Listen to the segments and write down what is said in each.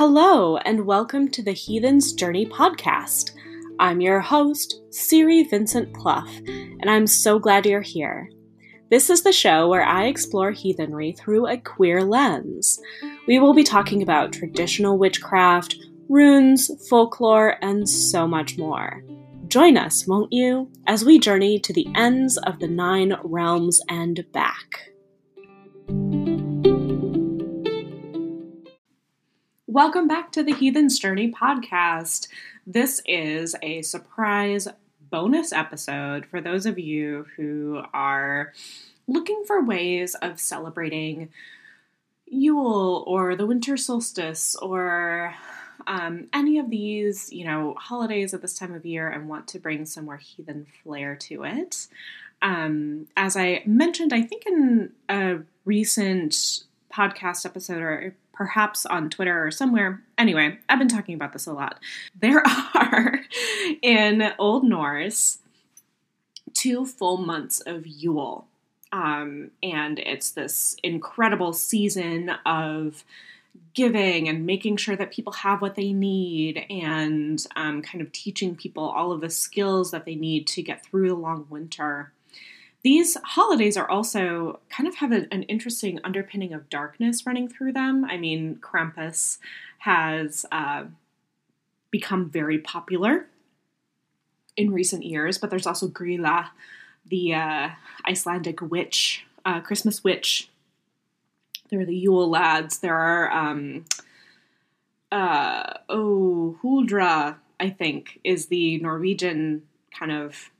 Hello, and welcome to the Heathen's Journey podcast. I'm your host, Siri Vincent Clough, and I'm so glad you're here. This is the show where I explore heathenry through a queer lens. We will be talking about traditional witchcraft, runes, folklore, and so much more. Join us, won't you, as we journey to the ends of the nine realms and back. Welcome back to the Heathen's Journey podcast. This is a surprise bonus episode for those of you who are looking for ways of celebrating Yule or the winter solstice or um, any of these, you know, holidays at this time of year and want to bring some more heathen flair to it. Um, as I mentioned, I think in a recent podcast episode or perhaps on Twitter or somewhere. Anyway, I've been talking about this a lot. There are in Old Norse two full months of Yule. Um, and it's this incredible season of giving and making sure that people have what they need and um, kind of teaching people all of the skills that they need to get through the long winter. These holidays are also kind of have an interesting underpinning of darkness running through them. I mean, Krampus has uh, become very popular in recent years, but there's also Grýla, the uh, Icelandic witch, uh, Christmas witch. There are the Yule lads. There are, um, uh, oh, Huldra, I think, is the Norwegian kind of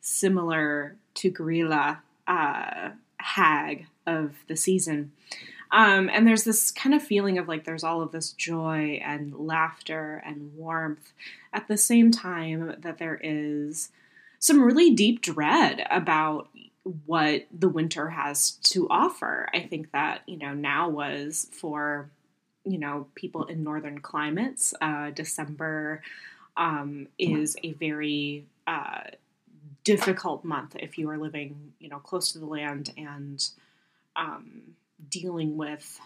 similar to uh, hag of the season. Um, and there's this kind of feeling of like there's all of this joy and laughter and warmth at the same time that there is some really deep dread about what the winter has to offer. I think that, you know, now was for, you know, people in northern climates, uh, December um, is a very uh, difficult month if you are living, you know, close to the land and um, dealing with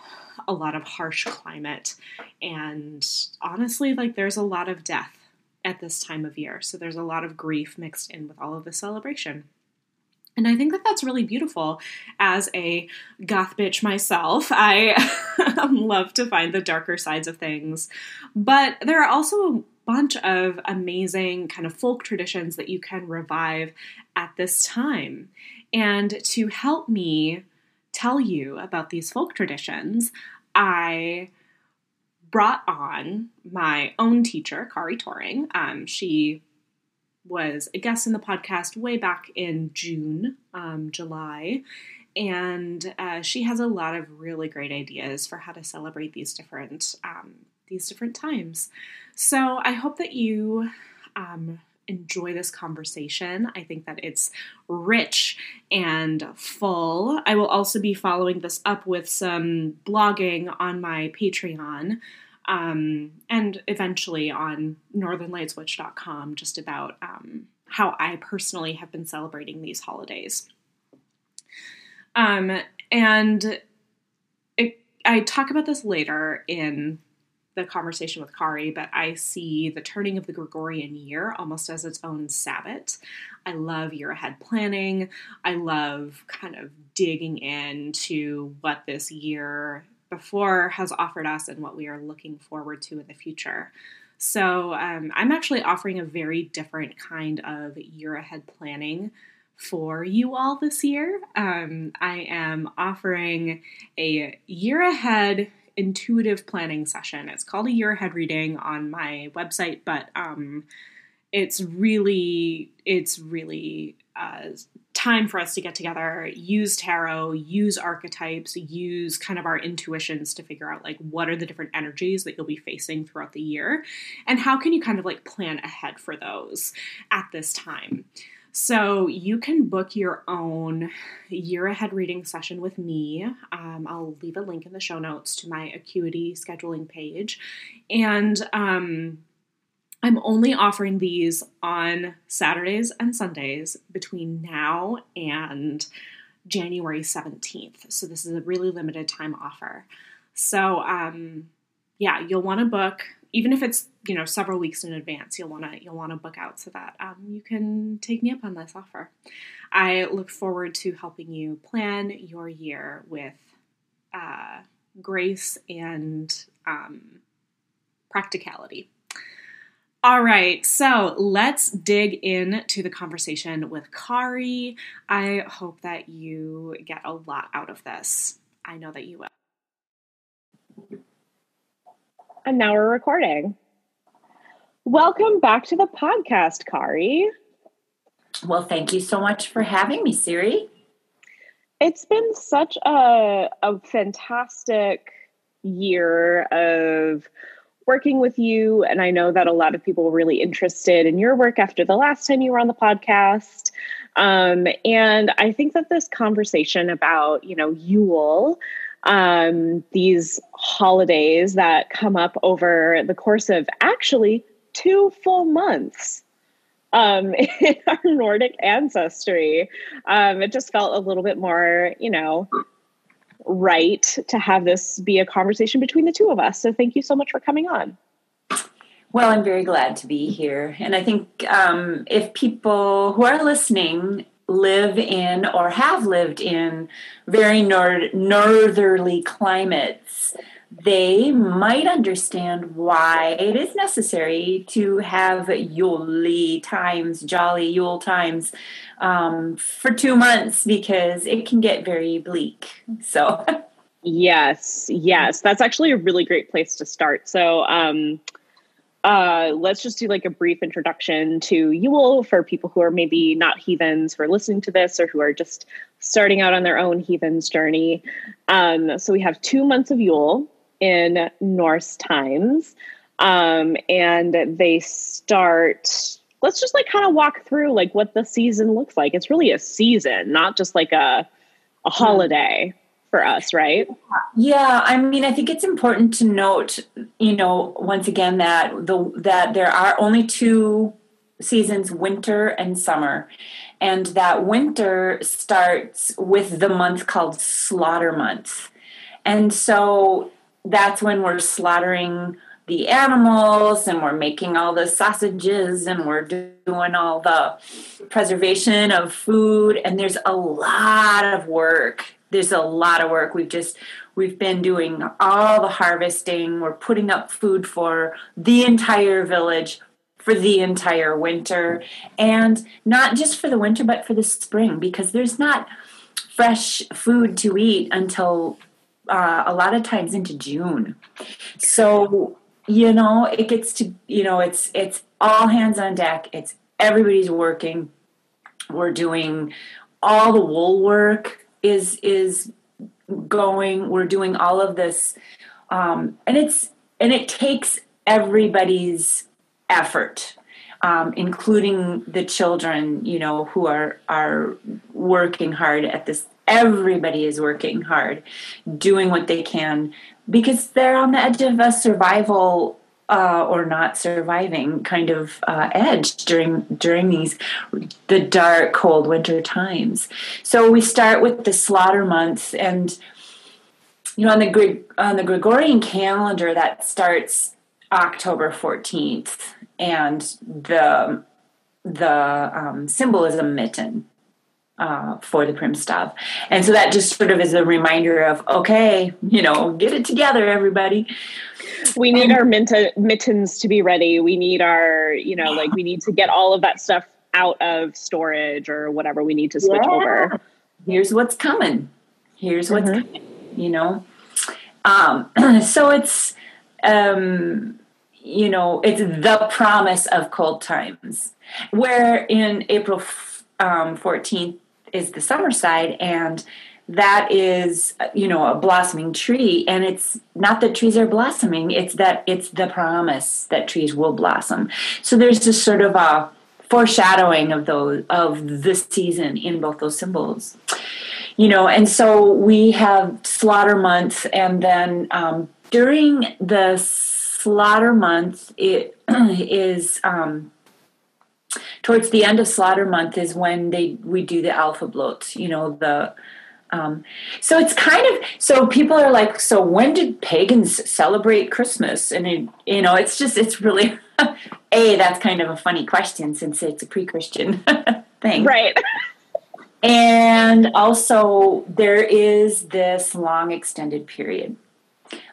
a lot of harsh climate. And honestly, like there's a lot of death at this time of year. So there's a lot of grief mixed in with all of the celebration. And I think that that's really beautiful. As a goth bitch myself, I love to find the darker sides of things. But there are also bunch of amazing kind of folk traditions that you can revive at this time. And to help me tell you about these folk traditions, I brought on my own teacher, Kari Tauring. Um, she was a guest in the podcast way back in June, um, July, and uh, she has a lot of really great ideas for how to celebrate these different um, these different times. So I hope that you um, enjoy this conversation. I think that it's rich and full. I will also be following this up with some blogging on my Patreon. Um, and eventually on northernlightswitch.com, just about um, how I personally have been celebrating these holidays. Um, and it, I talk about this later in the conversation with Kari, but I see the turning of the Gregorian year almost as its own Sabbath. I love year ahead planning. I love kind of digging into what this year before has offered us and what we are looking forward to in the future. So, um, I'm actually offering a very different kind of year ahead planning for you all this year. Um, I am offering a year ahead intuitive planning session. It's called a year ahead reading on my website, but um, it's really it's really uh, time for us to get together, use tarot, use archetypes, use kind of our intuitions to figure out like what are the different energies that you'll be facing throughout the year, and how can you kind of like plan ahead for those at this time. So you can book your own year ahead reading session with me. Um, I'll leave a link in the show notes to my Acuity scheduling page. And um, I'm only offering these on Saturdays and Sundays between now and January 17th. So this is a really limited time offer. So, um, yeah, you'll want to book, even if it's you know several weeks in advance. You'll want to you'll want to book out so that um, you can take me up on this offer. I look forward to helping you plan your year with uh, grace and um, practicality. All right, so let's dig into the conversation with Kari. I hope that you get a lot out of this. I know that you will. And now we're recording. Welcome back to the podcast, Kari. Well, thank you so much for having me, Siri. It's been such a, a fantastic year of working with you. And I know that a lot of people were really interested in your work after the last time you were on the podcast. Um, and I think that this conversation about, you know, Yule, um, these holidays that come up over the course of actually two full months um, in our Nordic ancestry, um, it just felt a little bit more, you know, right to have this be a conversation between the two of us. So thank you so much for coming on. Well, I'm very glad to be here. And I think um, if people who are listening live in or have lived in very nor- northerly climates, they might understand why it is necessary to have Yule times, jolly Yule times, um, for two months because it can get very bleak. So, yes, yes, that's actually a really great place to start. So, um, uh, let's just do like a brief introduction to Yule for people who are maybe not heathens who are listening to this or who are just starting out on their own heathens journey. Um, so we have two months of Yule in Norse times, um, and they start. Let's just like kind of walk through like what the season looks like. It's really a season, not just like a a holiday for us, right? Yeah, I mean, I think it's important to note, you know, once again that the that there are only two seasons, winter and summer, and that winter starts with the month called slaughter month, and so that's when we're slaughtering the animals and we're making all the sausages and we're doing all the preservation of food. And there's a lot of work there's a lot of work. We've just we've been doing all the harvesting. We're putting up food for the entire village for the entire winter and not just for the winter but for the spring because there's not fresh food to eat until uh, a lot of times into June. So, you know, it gets to, you know, it's it's all hands on deck. It's everybody's working. We're doing all the wool work is is going we're doing all of this um, and it's and it takes everybody's effort um, including the children you know who are are working hard at this. Everybody is working hard doing what they can because they're on the edge of a survival uh, or not surviving kind of uh, edge during during these the dark cold winter times. So we start with the slaughter month and you know on the on the gregorian calendar that starts october 14th and the the um, symbol is a mitten uh, for the primstav. And so that just sort of is a reminder of, okay, you know, get it together, everybody. We need our minta- mittens to be ready. We need our, you know, like we need to get all of that stuff out of storage or whatever we need to switch yeah. over. Here's what's coming. Here's what's mm-hmm. coming, you know. Um, so it's, um, you know, it's the promise of cold times. Where in April um, 14th, is the summer side and that is you know a blossoming tree. And it's not that trees are blossoming it's that it's the promise that trees will blossom. So there's this sort of a foreshadowing of those of the season in both those symbols. You know and so we have slaughter month and then um, during the slaughter month it is um, towards the end of slaughter month is when they we do the álfablót you know the Um, so it's kind of so people are like, so when did pagans celebrate Christmas? And it, you know, it's just it's really a that's kind of a funny question since it's a pre-Christian thing, right? and also there is this long extended period.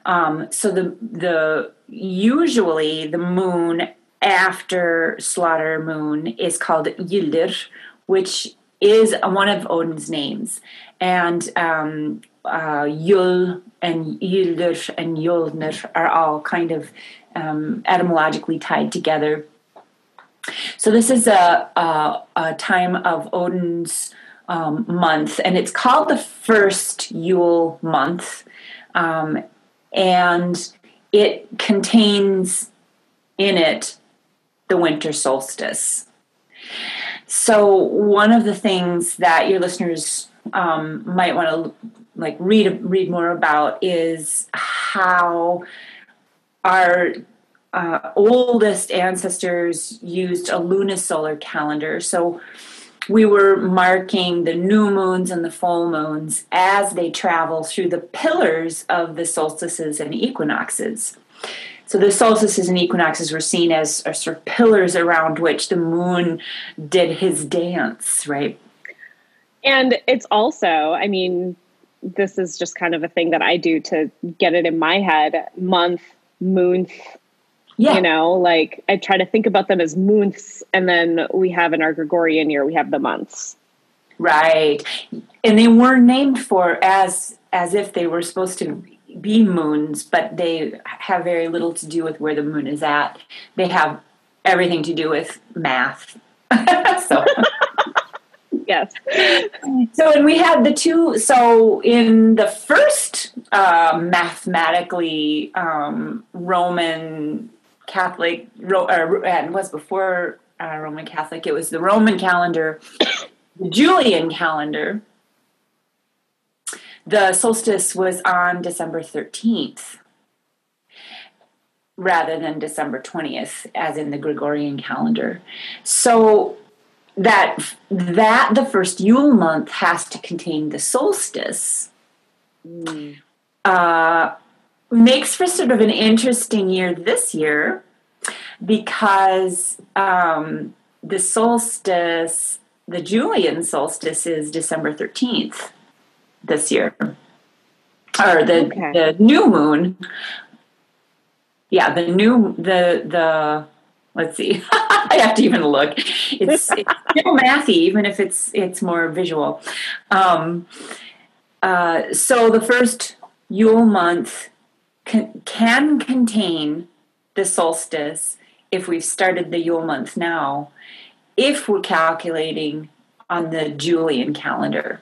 Um, so the the usually the moon after slaughter moon is called Yldir, which is one of Odin's names, and um, uh, Yul and Yldir and Yulnir are all kind of um, etymologically tied together. So this is a, a, a time of Odin's um, month, and it's called the first Yule month, um, and it contains in it the winter solstice. So one of the things that your listeners um, might want to like read read more about is how our uh, oldest ancestors used a lunisolar calendar. So we were marking the new moons and the full moons as they travel through the pillars of the solstices and equinoxes. So the solstices and equinoxes were seen as sort of pillars around which the moon did his dance, right? And it's also, I mean, this is just kind of a thing that I do to get it in my head month, moonth. Yeah. You know, like I try to think about them as moonths, and then we have in our Gregorian year, we have the months. Right. And they were named for as as if they were supposed to be moons, but they have very little to do with where the moon is at. They have everything to do with math. so yes. So, and we had the two. So, in the first uh, mathematically um, Roman Catholic, or, and was before uh, Roman Catholic, it was the Roman calendar, the Julian calendar the solstice was on December 13th rather than December 20th as in the Gregorian calendar. So that that the first Yule month has to contain the solstice mm. uh, makes for sort of an interesting year this year because um, the solstice, the Julian solstice, is December 13th this year, or the okay. the new moon. Yeah, the new the the. Let's see. I have to even look. It's, it's still mathy, even if it's it's more visual. Um, uh, so the first Yule month can, can contain the solstice if we've started the Yule month now, if we're calculating on the Julian calendar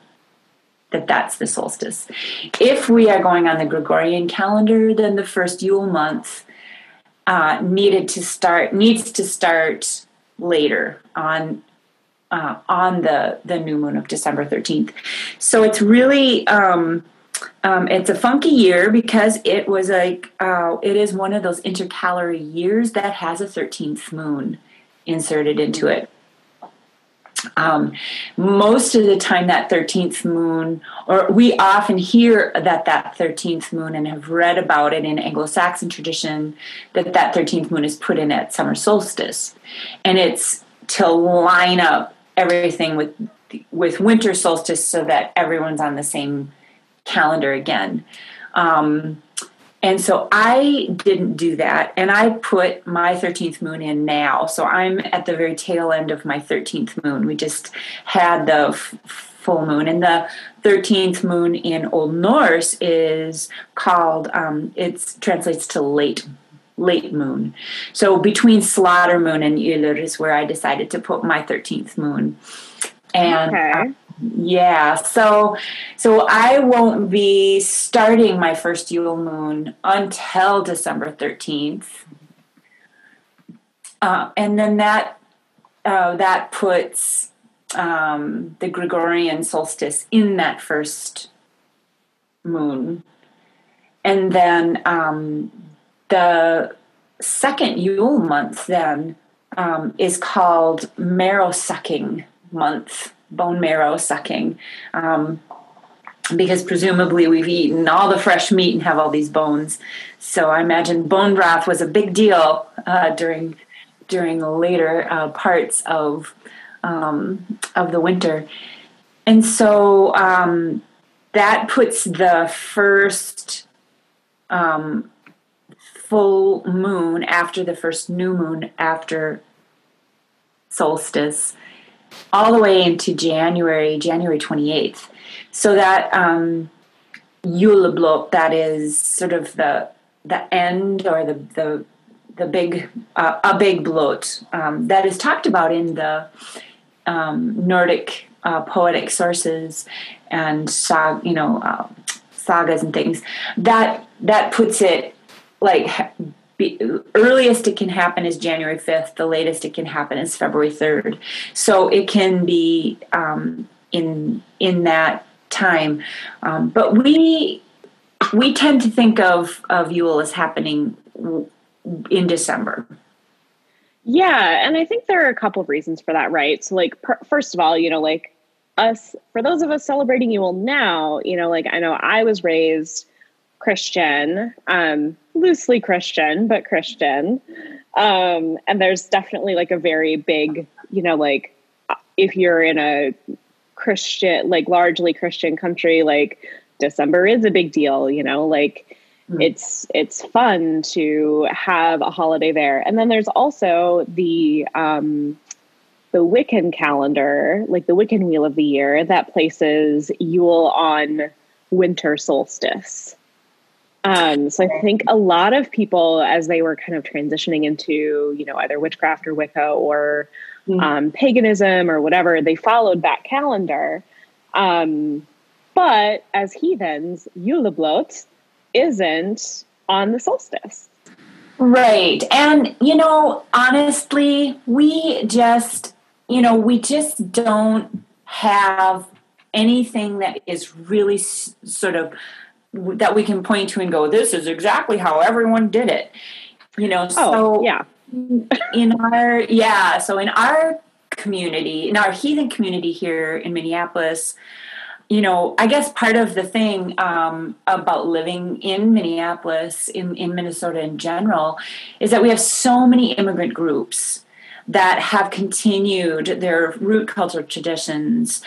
that that's the solstice. If we are going on the Gregorian calendar, then the first Yule month uh, needed to start needs to start later on uh, on the the new moon of December thirteenth. So it's really um, um, it's a funky year because it was like uh, it is one of those intercalary years that has a thirteenth moon inserted into it. Um, most of the time, that 13th moon, or we often hear that that 13th moon and have read about it in Anglo Saxon tradition that that 13th moon is put in at summer solstice. And it's to line up everything with with winter solstice so that everyone's on the same calendar again. Um, and so I didn't do that. And I put my 13th moon in now. So I'm at the very tail end of my 13th moon. We just had the f- full moon. And the 13th moon in Old Norse is called, um, it translates to late late moon. So between slaughter moon and Ylur is where I decided to put my 13th moon. And okay. Yeah, so so I won't be starting my first Yule moon until December thirteenth, uh, and then that uh, that puts um, the Gregorian solstice in that first moon, and then um, the second Yule month then um, is called marrow sucking month bone marrow sucking. Um, because presumably we've eaten all the fresh meat and have all these bones. So I imagine bone broth was a big deal uh, during during later uh, parts of um, of the winter, and so um, that puts the first um, full moon after the first new moon after solstice all the way into January, January 28th. So that um, Juleblot, that is sort of the the end or the the the big uh, a big blot um, that is talked about in the um, Nordic uh, poetic sources and sag, you know uh, sagas and things. That that puts it like be, earliest it can happen is January 5th. The latest it can happen is February 3rd. So it can be um, in in that time. Um, but we we tend to think of of Yule as happening in December. Yeah, and I think there are a couple of reasons for that, right? So, like, per- first of all, you know, like us, for those of us celebrating Yule now, you know, like I know I was raised Christian, um, loosely Christian, but Christian. Um, and there's definitely like a very big, you know, like if you're in a Christian, like largely Christian country, like December is a big deal, you know, like mm. it's it's fun to have a holiday there. And then there's also the um the Wiccan calendar, like the Wiccan wheel of the year that places Yule on winter solstice. Um, so I think a lot of people, as they were kind of transitioning into, you know, either witchcraft or Wicca or mm-hmm. um, paganism or whatever, they followed that calendar. Um, but as heathens, Juleblot isn't on the solstice. Right. And, you know, honestly, we just, you know, we just don't have anything that is really s- sort of that we can point to and go, this is exactly how everyone did it. You know, oh, so yeah. in our yeah, so in our community, in our heathen community here in Minneapolis, you know, I guess part of the thing um, about living in Minneapolis, in, in Minnesota in general, is that we have so many immigrant groups that have continued their root cultural traditions.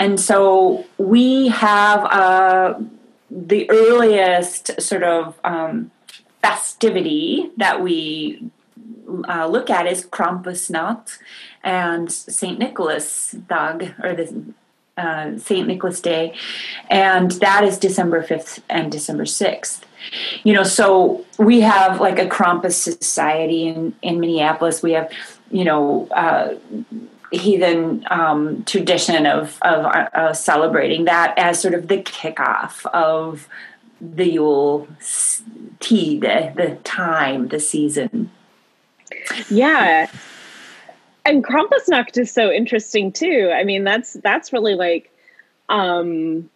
And so we have a the earliest sort of um, festivity that we uh, look at is Krampusnacht and Saint Nicholas Dag, or the uh, Saint Nicholas Day, and that is December fifth and December sixth. You know, so we have like a Krampus society in in Minneapolis. We have, you know. Uh, heathen um, tradition of of uh, celebrating that as sort of the kickoff of the Yule tea, the the time, the season. Yeah, and Krampusnacht is so interesting too. I mean, that's that's really like, um,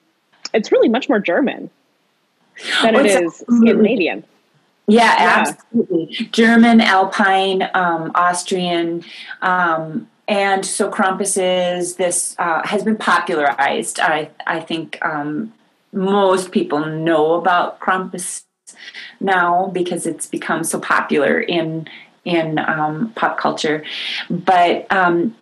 it's really much more German than well, it is Scandinavian. Yeah, yeah, absolutely. German, Alpine, um, Austrian. Um, and so Krampus is this uh, has been popularized. I I think um, most people know about Krampus now because it's become so popular in in um, pop culture. But um,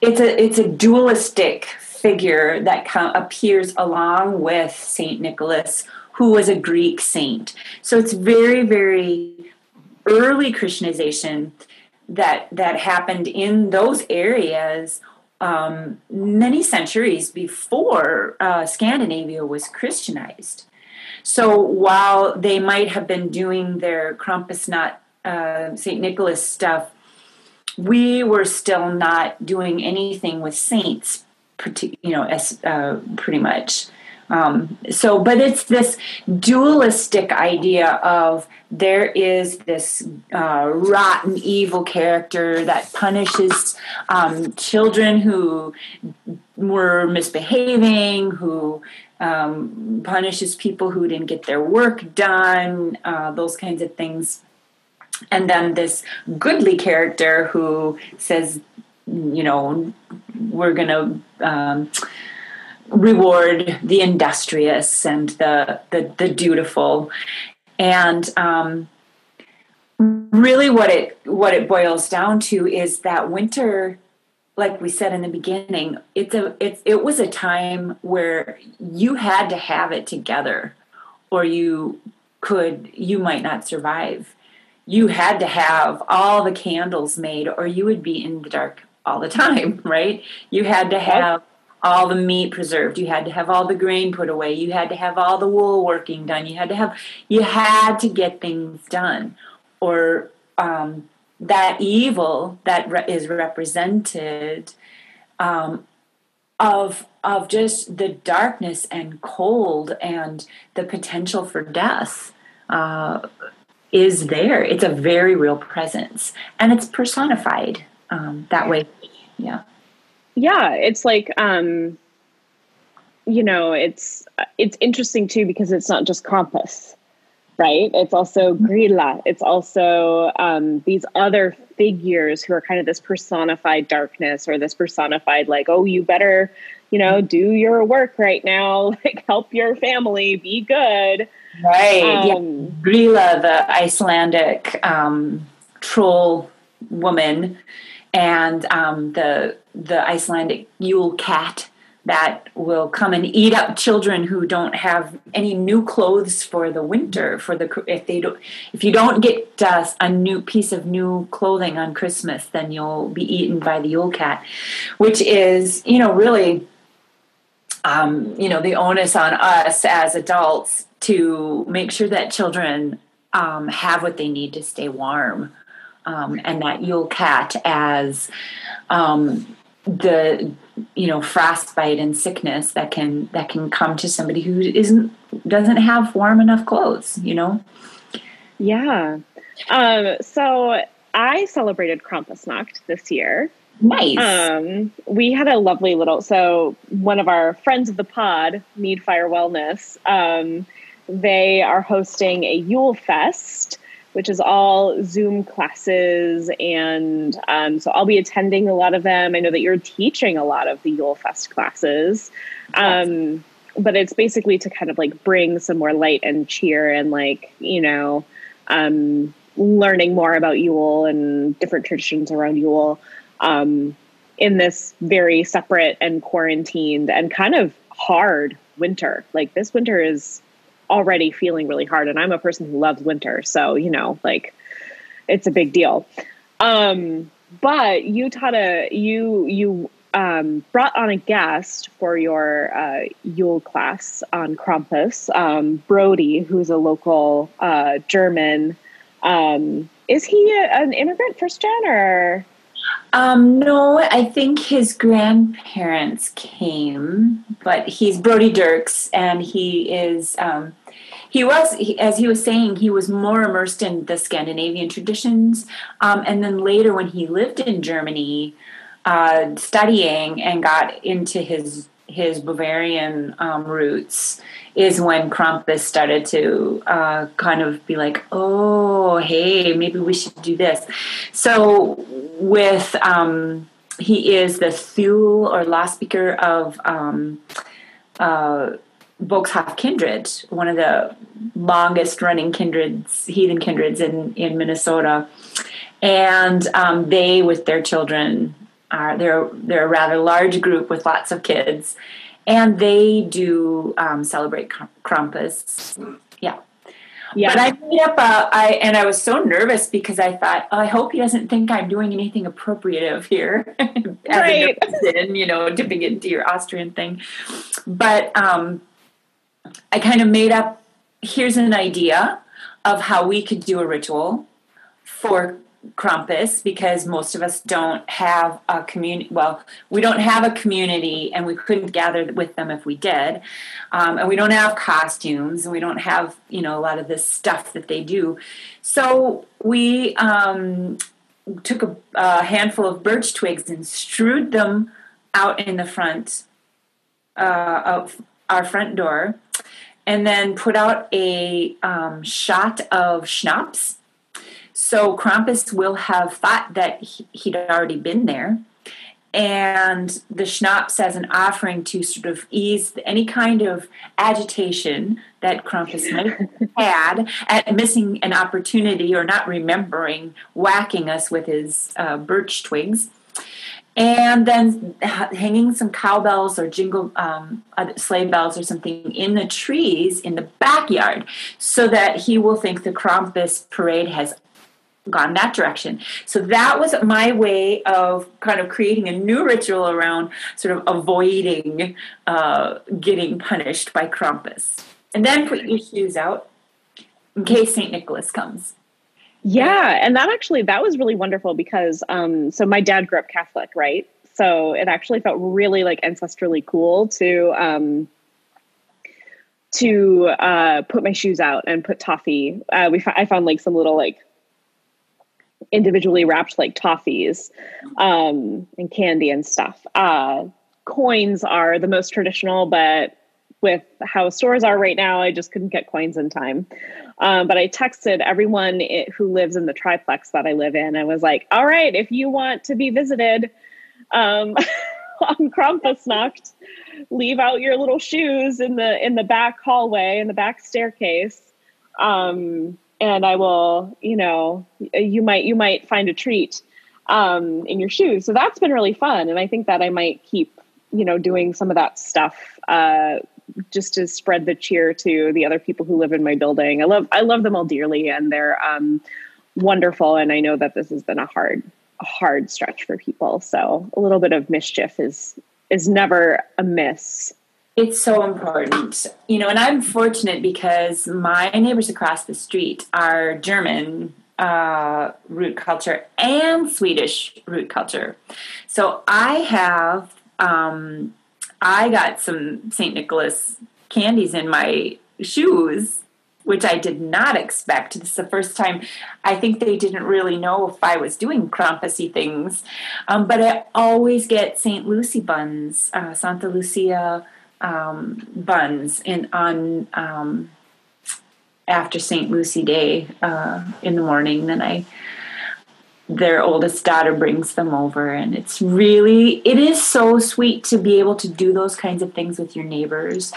it's a it's a dualistic figure that appears along with Saint Nicholas, who was a Greek saint. So it's very very early Christianization that that happened in those areas um, many centuries before uh, Scandinavia was Christianized. So while they might have been doing their Krampusnacht, uh, St. Nicholas stuff, we were still not doing anything with saints, you know, as, uh, pretty much. Um, so, but it's this dualistic idea of there is this uh, rotten, evil character that punishes um, children who were misbehaving, who um, punishes people who didn't get their work done, uh, those kinds of things. And then this goodly character who says, you know, we're going to. Um, reward the industrious and the the, the dutiful, and um, really what it what it boils down to is that winter like we said in the beginning it's a it's it was a time where you had to have it together or you could you might not survive. You had to have all the candles made or you would be in the dark all the time right? You had to have all the meat preserved. You had to have all the grain put away. You had to have all the wool working done. You had to have you had to get things done. Or um, that evil that re- is represented um, of of just the darkness and cold and the potential for death uh, is there. It's a very real presence, and it's personified um, that way. Yeah, yeah. It's like um, you know, it's it's interesting too because it's not just Krampus right? It's also Grýla. It's also um, these other figures who are kind of this personified darkness or this personified, like, oh, you better, you know, do your work right now, like help your family, be good. Right. Um, yeah. Grýla, the Icelandic um, troll woman, and um, the the Icelandic Yule cat that will come and eat up children who don't have any new clothes for the winter for the if they don't if you don't get uh, a new piece of new clothing on christmas then you'll be eaten by the yule cat which is you know really um, you know the onus on us as adults to make sure that children um, have what they need to stay warm um, and that yule cat as um, the you know frostbite and sickness that can that can come to somebody who isn't doesn't have warm enough clothes you know? Yeah. Um so i celebrated krampusnacht this year. Nice. Um we had a lovely little so one of our friends of the pod Need fire wellness um they are hosting a yule fest which is all Zoom classes. And um, so I'll be attending a lot of them. I know that you're teaching a lot of the Yule Fest classes. Um, but it's basically to kind of like bring some more light and cheer and like, you know, um, learning more about Yule and different traditions around Yule um, in this very separate and quarantined and kind of hard winter. Like this winter is already feeling really hard and i'm a person who loves winter so you know like it's a big deal um but you taught a you you um, brought on a guest for your uh, Yule class on Krampus, um, Brody, who's a local uh, German. Um, is he a, an immigrant first gen or? Um, no, I think his grandparents came, but he's Brody Dirks, and he is. Um, he was, as he was saying, he was more immersed in the Scandinavian traditions, um, and then later, when he lived in Germany, uh, studying and got into his his Bavarian um, roots is when Krampus started to uh, kind of be like, oh, hey, maybe we should do this. So with um, he is the Thule or lawspeaker of um, uh, Kindred, one of the longest running kindreds, heathen kindreds in, in Minnesota. And um, they, with their children, are they're they're a rather large group with lots of kids, and they do um, celebrate Krampus. Yeah. Yeah. But I made up a, I, and I was so nervous because I thought, oh, I hope he doesn't think I'm doing anything appropriative here. right. in, you know, dipping into your Austrian thing. But um, I kind of made up, here's an idea of how we could do a ritual for Krampus because most of us don't have a community. Well, we don't have a community, and we couldn't gather with them if we did. Um, and we don't have costumes, and we don't have you know a lot of this stuff that they do. So we um, took a, a, handful of birch twigs and strewed them out in the front uh, of our front door, and then put out a um, shot of schnapps so Krampus will have thought that he'd already been there and the schnapps as an offering to sort of ease any kind of agitation that Krampus might have had at missing an opportunity or not remembering whacking us with his uh, birch twigs. And then hanging some cowbells or jingle um, sleigh bells or something in the trees in the backyard so that he will think the Krampus parade has gone that direction. So that was my way of kind of creating a new ritual around sort of avoiding uh, getting punished by Krampus. And then put your shoes out in case St. Nicholas comes. Yeah, and that actually that was really wonderful because um so my dad grew up Catholic, right? So it actually felt really like ancestrally cool to um to uh, put my shoes out and put toffee. Uh, we f- I found like some little like individually wrapped like toffees um, and candy and stuff. Uh, coins are the most traditional, but with how stores are right now, I just couldn't get coins in time. Um, but I texted everyone it, who lives in the triplex that I live in. I was like, all right, if you want to be visited um, on Krampusnacht, leave out your little shoes in the in the back hallway in the back staircase. Um, and I will, you know, you might you might find a treat um, in your shoes. So that's been really fun, and I think that I might keep, you know, doing some of that stuff uh, just to spread the cheer to the other people who live in my building. I love I love them all dearly, and they're um, wonderful. And I know that this has been a hard a hard stretch for people, so a little bit of mischief is is never amiss. It's so important. You know, and I'm fortunate because my neighbors across the street are German uh, root culture and Swedish root culture. So I have, um, I got some St. Nicholas candies in my shoes, which I did not expect. This is the first time I think they didn't really know if I was doing Krampusy things. Um, but I always get St. Lucy buns, uh, Santa Lucia um, buns in on um, after St. Lucy Day uh, in the morning. Then I their oldest daughter brings them over and it's really it is so sweet to be able to do those kinds of things with your neighbors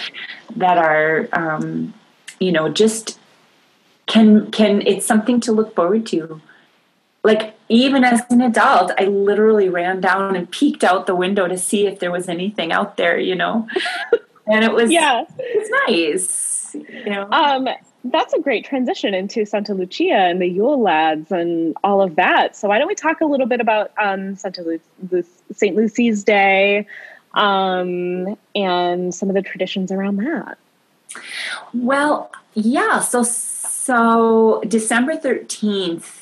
that are um, you know just can can it's something to look forward to like even as an adult i literally ran down and peeked out the window to see if there was anything out there you know? And it was yeah. it's nice you know? Um that's a great transition into santa lucia and the yule lads and all of that. So why don't we talk a little bit about um santa Lu- Lu- st lucy's day um and some of the traditions around that? Well yeah so so december 13th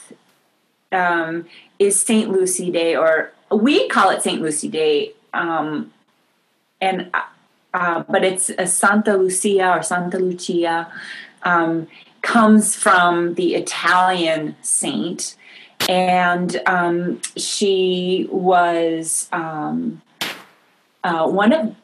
um, is St. Lucy Day, or we call it St. Lucy Day, um, and uh, but it's Santa Lucia or Santa Lucia um, comes from the Italian saint, and um, she was um, uh, one of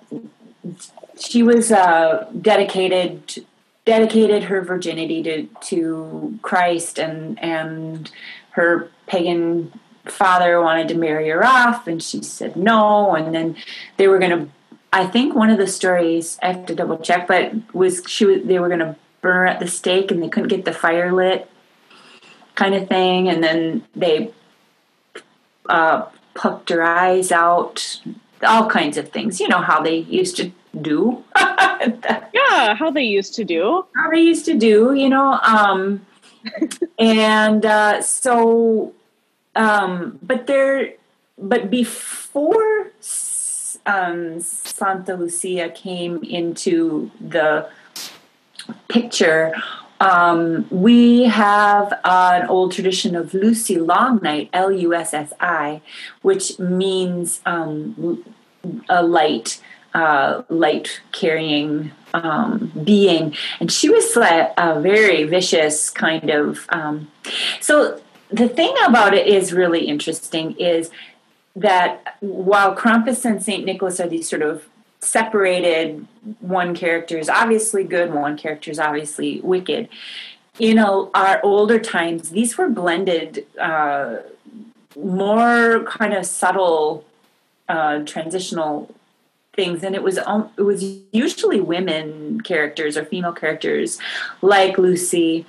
she was uh, dedicated dedicated her virginity to to Christ and and her pagan father wanted to marry her off and she said no and then they were going to i think one of the stories i have to double check but was she was they were going to burn her at the stake and they couldn't get the fire lit kind of thing and then they uh, puffed her eyes out all kinds of things you know how they used to do. Yeah how they used to do. How they used to do you know um and uh, so, um, but there, but before um, Santa Lucia came into the picture, um, we have an old tradition of Lussi Long Night, L U S S I, which means um, a light uh, light carrying um, being, and she was like a very vicious kind of. Um, so the thing about it is really interesting is that while Krampus and Saint Nicholas are these sort of separated, one character is obviously good, one character is obviously wicked. In a, our older times, these were blended, uh, more kind of subtle uh, transitional things, and it was it was usually women characters or female characters, like Lucy,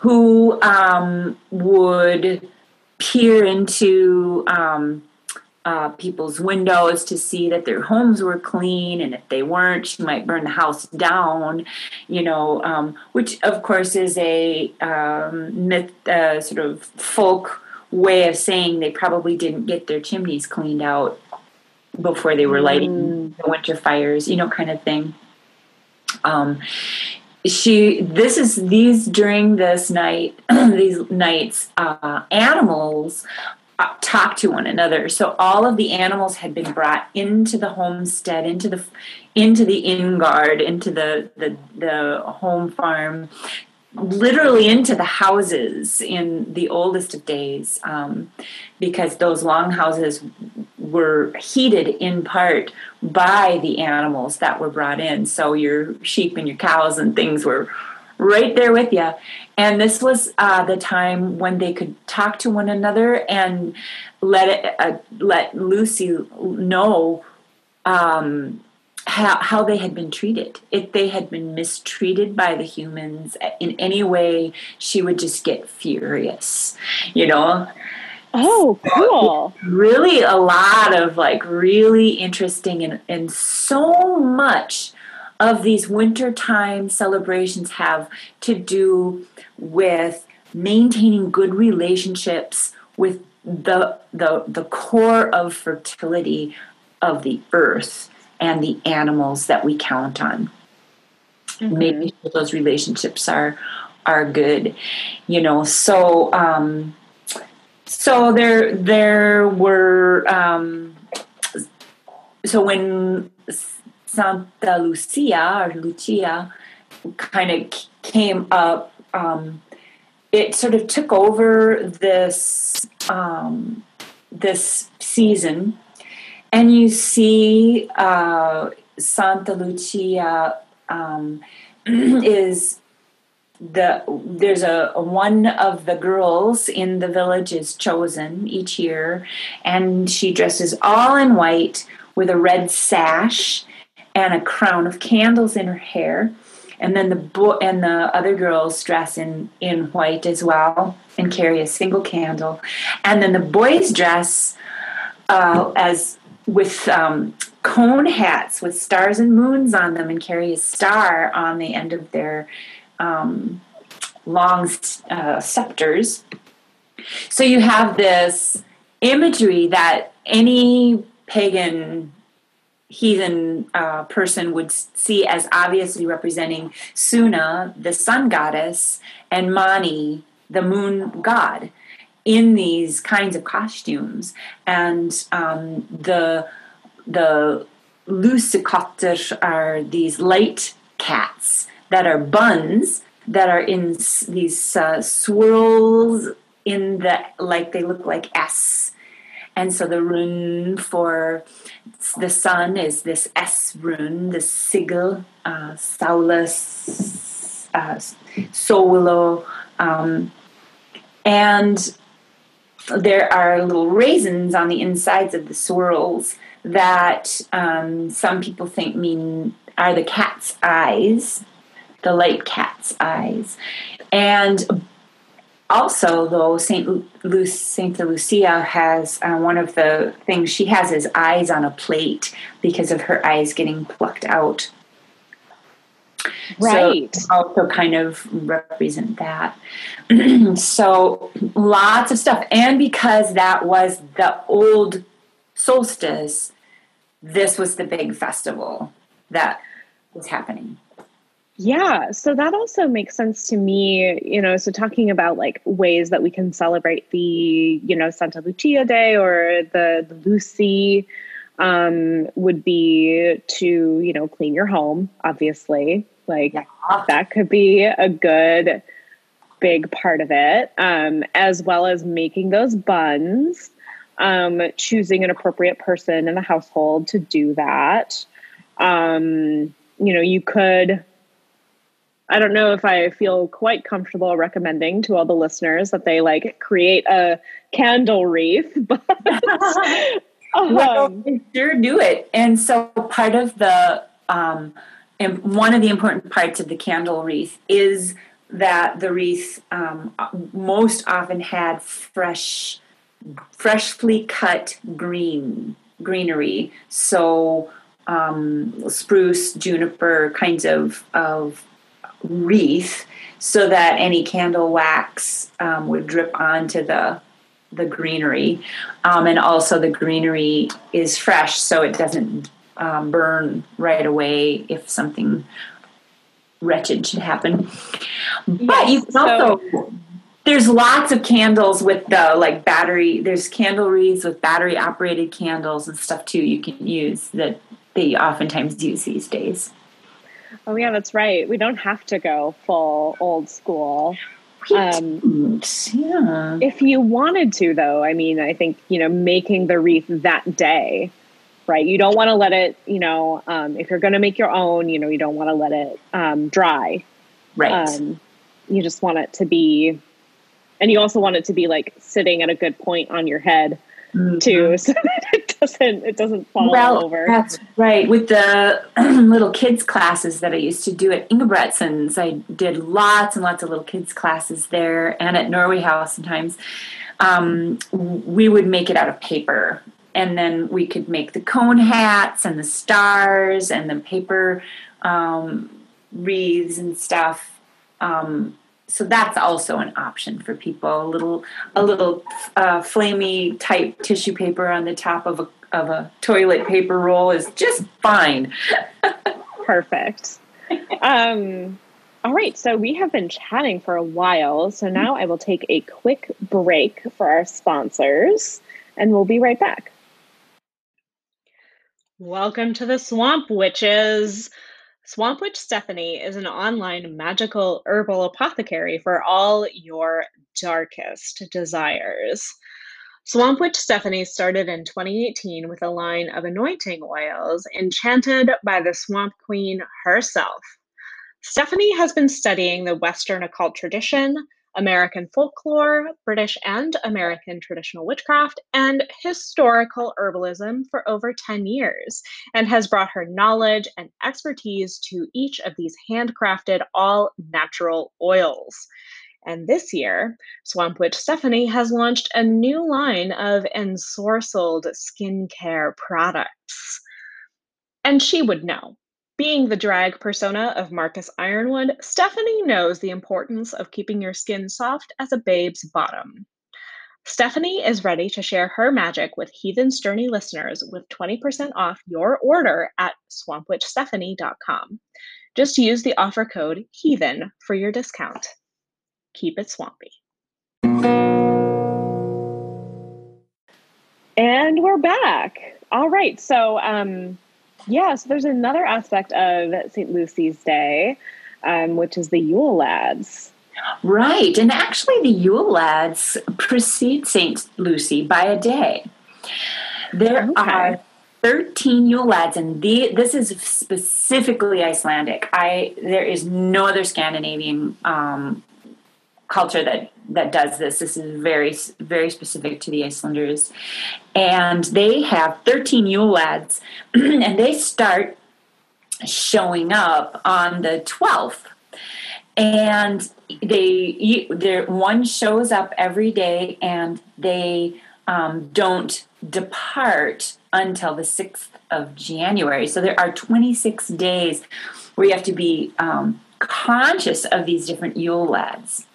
who um, would peer into um, uh, people's windows to see that their homes were clean, and if they weren't, she might burn the house down. You know, um, which of course is a um, myth, uh, sort of folk way of saying they probably didn't get their chimneys cleaned out before they were lighting mm. the winter fires. You know, kind of thing. Um, she this is these during this night these nights uh, animals uh, talk to one another. So all of the animals had been brought into the homestead, into the into the inn guard, into the the, the home farm, literally into the houses in the oldest of days, um, because those long houses were heated in part by the animals that were brought in. So your sheep and your cows and things were right there with you. And this was uh, the time when they could talk to one another and let it, uh, let Lucy know um, how, how they had been treated. If they had been mistreated by the humans uh, in any way, she would just get furious, you know. Oh, cool. Really, a lot of like really interesting and, and so much of these wintertime celebrations have to do with maintaining good relationships with the the the core of fertility of the earth and the animals that we count on. Mm-hmm. Making sure those relationships are are good, you know. So um, so there there were um, so when Santa Lucia or Lucia kind of came up. Um, it sort of took over this um, this season, and you see uh, Santa Lucia um, is the there's a, one of the girls in the village is chosen each year and she dresses all in white with a red sash and a crown of candles in her hair. And then the boy and the other girls dress in in white as well and carry a single candle. And then the boys dress uh, as with um, cone hats with stars and moons on them and carry a star on the end of their um, long uh, scepters. So you have this imagery that any pagan heathen uh, person would see as obviously representing Sunna, the sun goddess, and Mani, the moon god, in these kinds of costumes. And um, the the Lussekatter are these light cats that are buns that are in these uh, swirls in the like they look like S and so the rune for the sun is this S rune, the sigil, uh, Saulus, uh, Solo. Um, and there are little raisins on the insides of the swirls that um, some people think mean are the cat's eyes, the light cat's eyes. And also, though, Saint Lu- Saint Lucia has uh, one of the things she has is eyes on a plate because of her eyes getting plucked out. Right. So also kind of represent that. so lots of stuff, and because that was the old solstice, this was the big festival that was happening. Yeah, so that also makes sense to me, you know, so talking about like ways that we can celebrate the, you know, Santa Lucia Day or the, the Lucy um, would be to, you know, clean your home, obviously. Like yeah. that could be a good big part of it, um, as well as making those buns, um, choosing an appropriate person in the household to do that. Um, you know, you could I don't know if I feel quite comfortable recommending to all the listeners that they like create a candle wreath, but Um, well, sure do it. And so part of the um, one of the important parts of the candle wreath is that the wreath um, most often had fresh, freshly cut green greenery. So um, spruce, juniper kinds of of wreath, so that any candle wax um, would drip onto the the greenery, um, and also the greenery is fresh, so it doesn't um, burn right away if something wretched should happen. But you can also so- there's lots of candles with the like battery. There's candle wreaths with battery operated candles and stuff too. You can use that they oftentimes use these days. Oh yeah, that's right. We don't have to go full old school. Um, yeah. If you wanted to, though, I mean, I think you know, making the wreath that day, right? You don't want to let it, you know, um, if you're going to make your own, you know, you don't want to let it um, dry, right? Um, you just want it to be, and you also want it to be like sitting at a good point on your head mm-hmm. too, so that it doesn't it doesn't fall well, over. That's right. With the little kids classes that I used to do at Ingebretsens, I did lots and lots of little kids classes there, and at Norway House sometimes. Um, we would make it out of paper and then we could make the cone hats and the stars and the paper um, wreaths and stuff um, so that's also an option for people. A little a little uh, flamey type tissue paper on the top of a of a toilet paper roll is just fine. Perfect. Um, all right, so we have been chatting for a while, so now I will take a quick break for our sponsors, and we'll be right back. Welcome to the Swamp Witches. Swamp Witch Stephanie is an online magical herbal apothecary for all your darkest desires. Swamp Witch Stephanie started in 2018 with a line of anointing oils enchanted by the Swamp Queen herself. Stephanie has been studying the Western occult tradition, American folklore, British and American traditional witchcraft, and historical herbalism for over 10 years, and has brought her knowledge and expertise to each of these handcrafted, all natural oils. And this year, Swamp Witch Stephanie has launched a new line of ensorcelled skincare products. And she would know being the drag persona of Marcus Ironwood, Stephanie knows the importance of keeping your skin soft as a babe's bottom. Stephanie is ready to share her magic with Heathen Journey listeners with 20% off your order at swampwitchstephanie.com. Just use the offer code HEATHEN for your discount. Keep it swampy. And we're back. All right. So, um, yeah, so there's another aspect of St. Lucy's Day, um, which is the Yule Lads. Right. And actually, the Yule Lads precede St. Lucy by a day. There okay. are 13 Yule Lads, and the, this is specifically Icelandic. I There is no other Scandinavian um, culture that that does this. This is very very specific to the Icelanders, and they have 13 Yule lads, and they start showing up on the 12th, and they one shows up every day, and they um, don't depart until the 6th of January. So there are 26 days where you have to be um, conscious of these different Yule lads.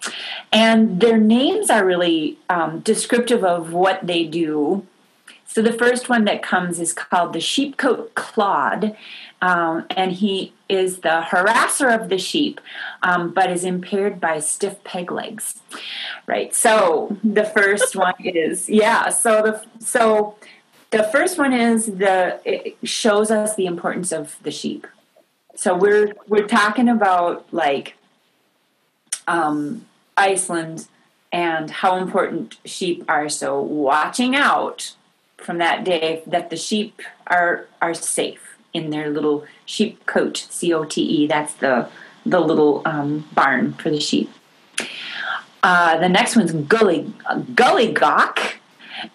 And their names are really um, descriptive of what they do. So the first one that comes is called the Sheep-Cote Clod, um, and he is the harasser of the sheep, um, but is impaired by stiff peg legs. Right. So the first one is yeah. So the so the first one is the it shows us the importance of the sheep so we're we're talking about like um, Iceland and how important sheep are. So watching out from that day that the sheep are are safe in their little sheep cote, C O T E. That's the the little um, barn for the sheep. Uh, the next one's Gully Gully Gawk,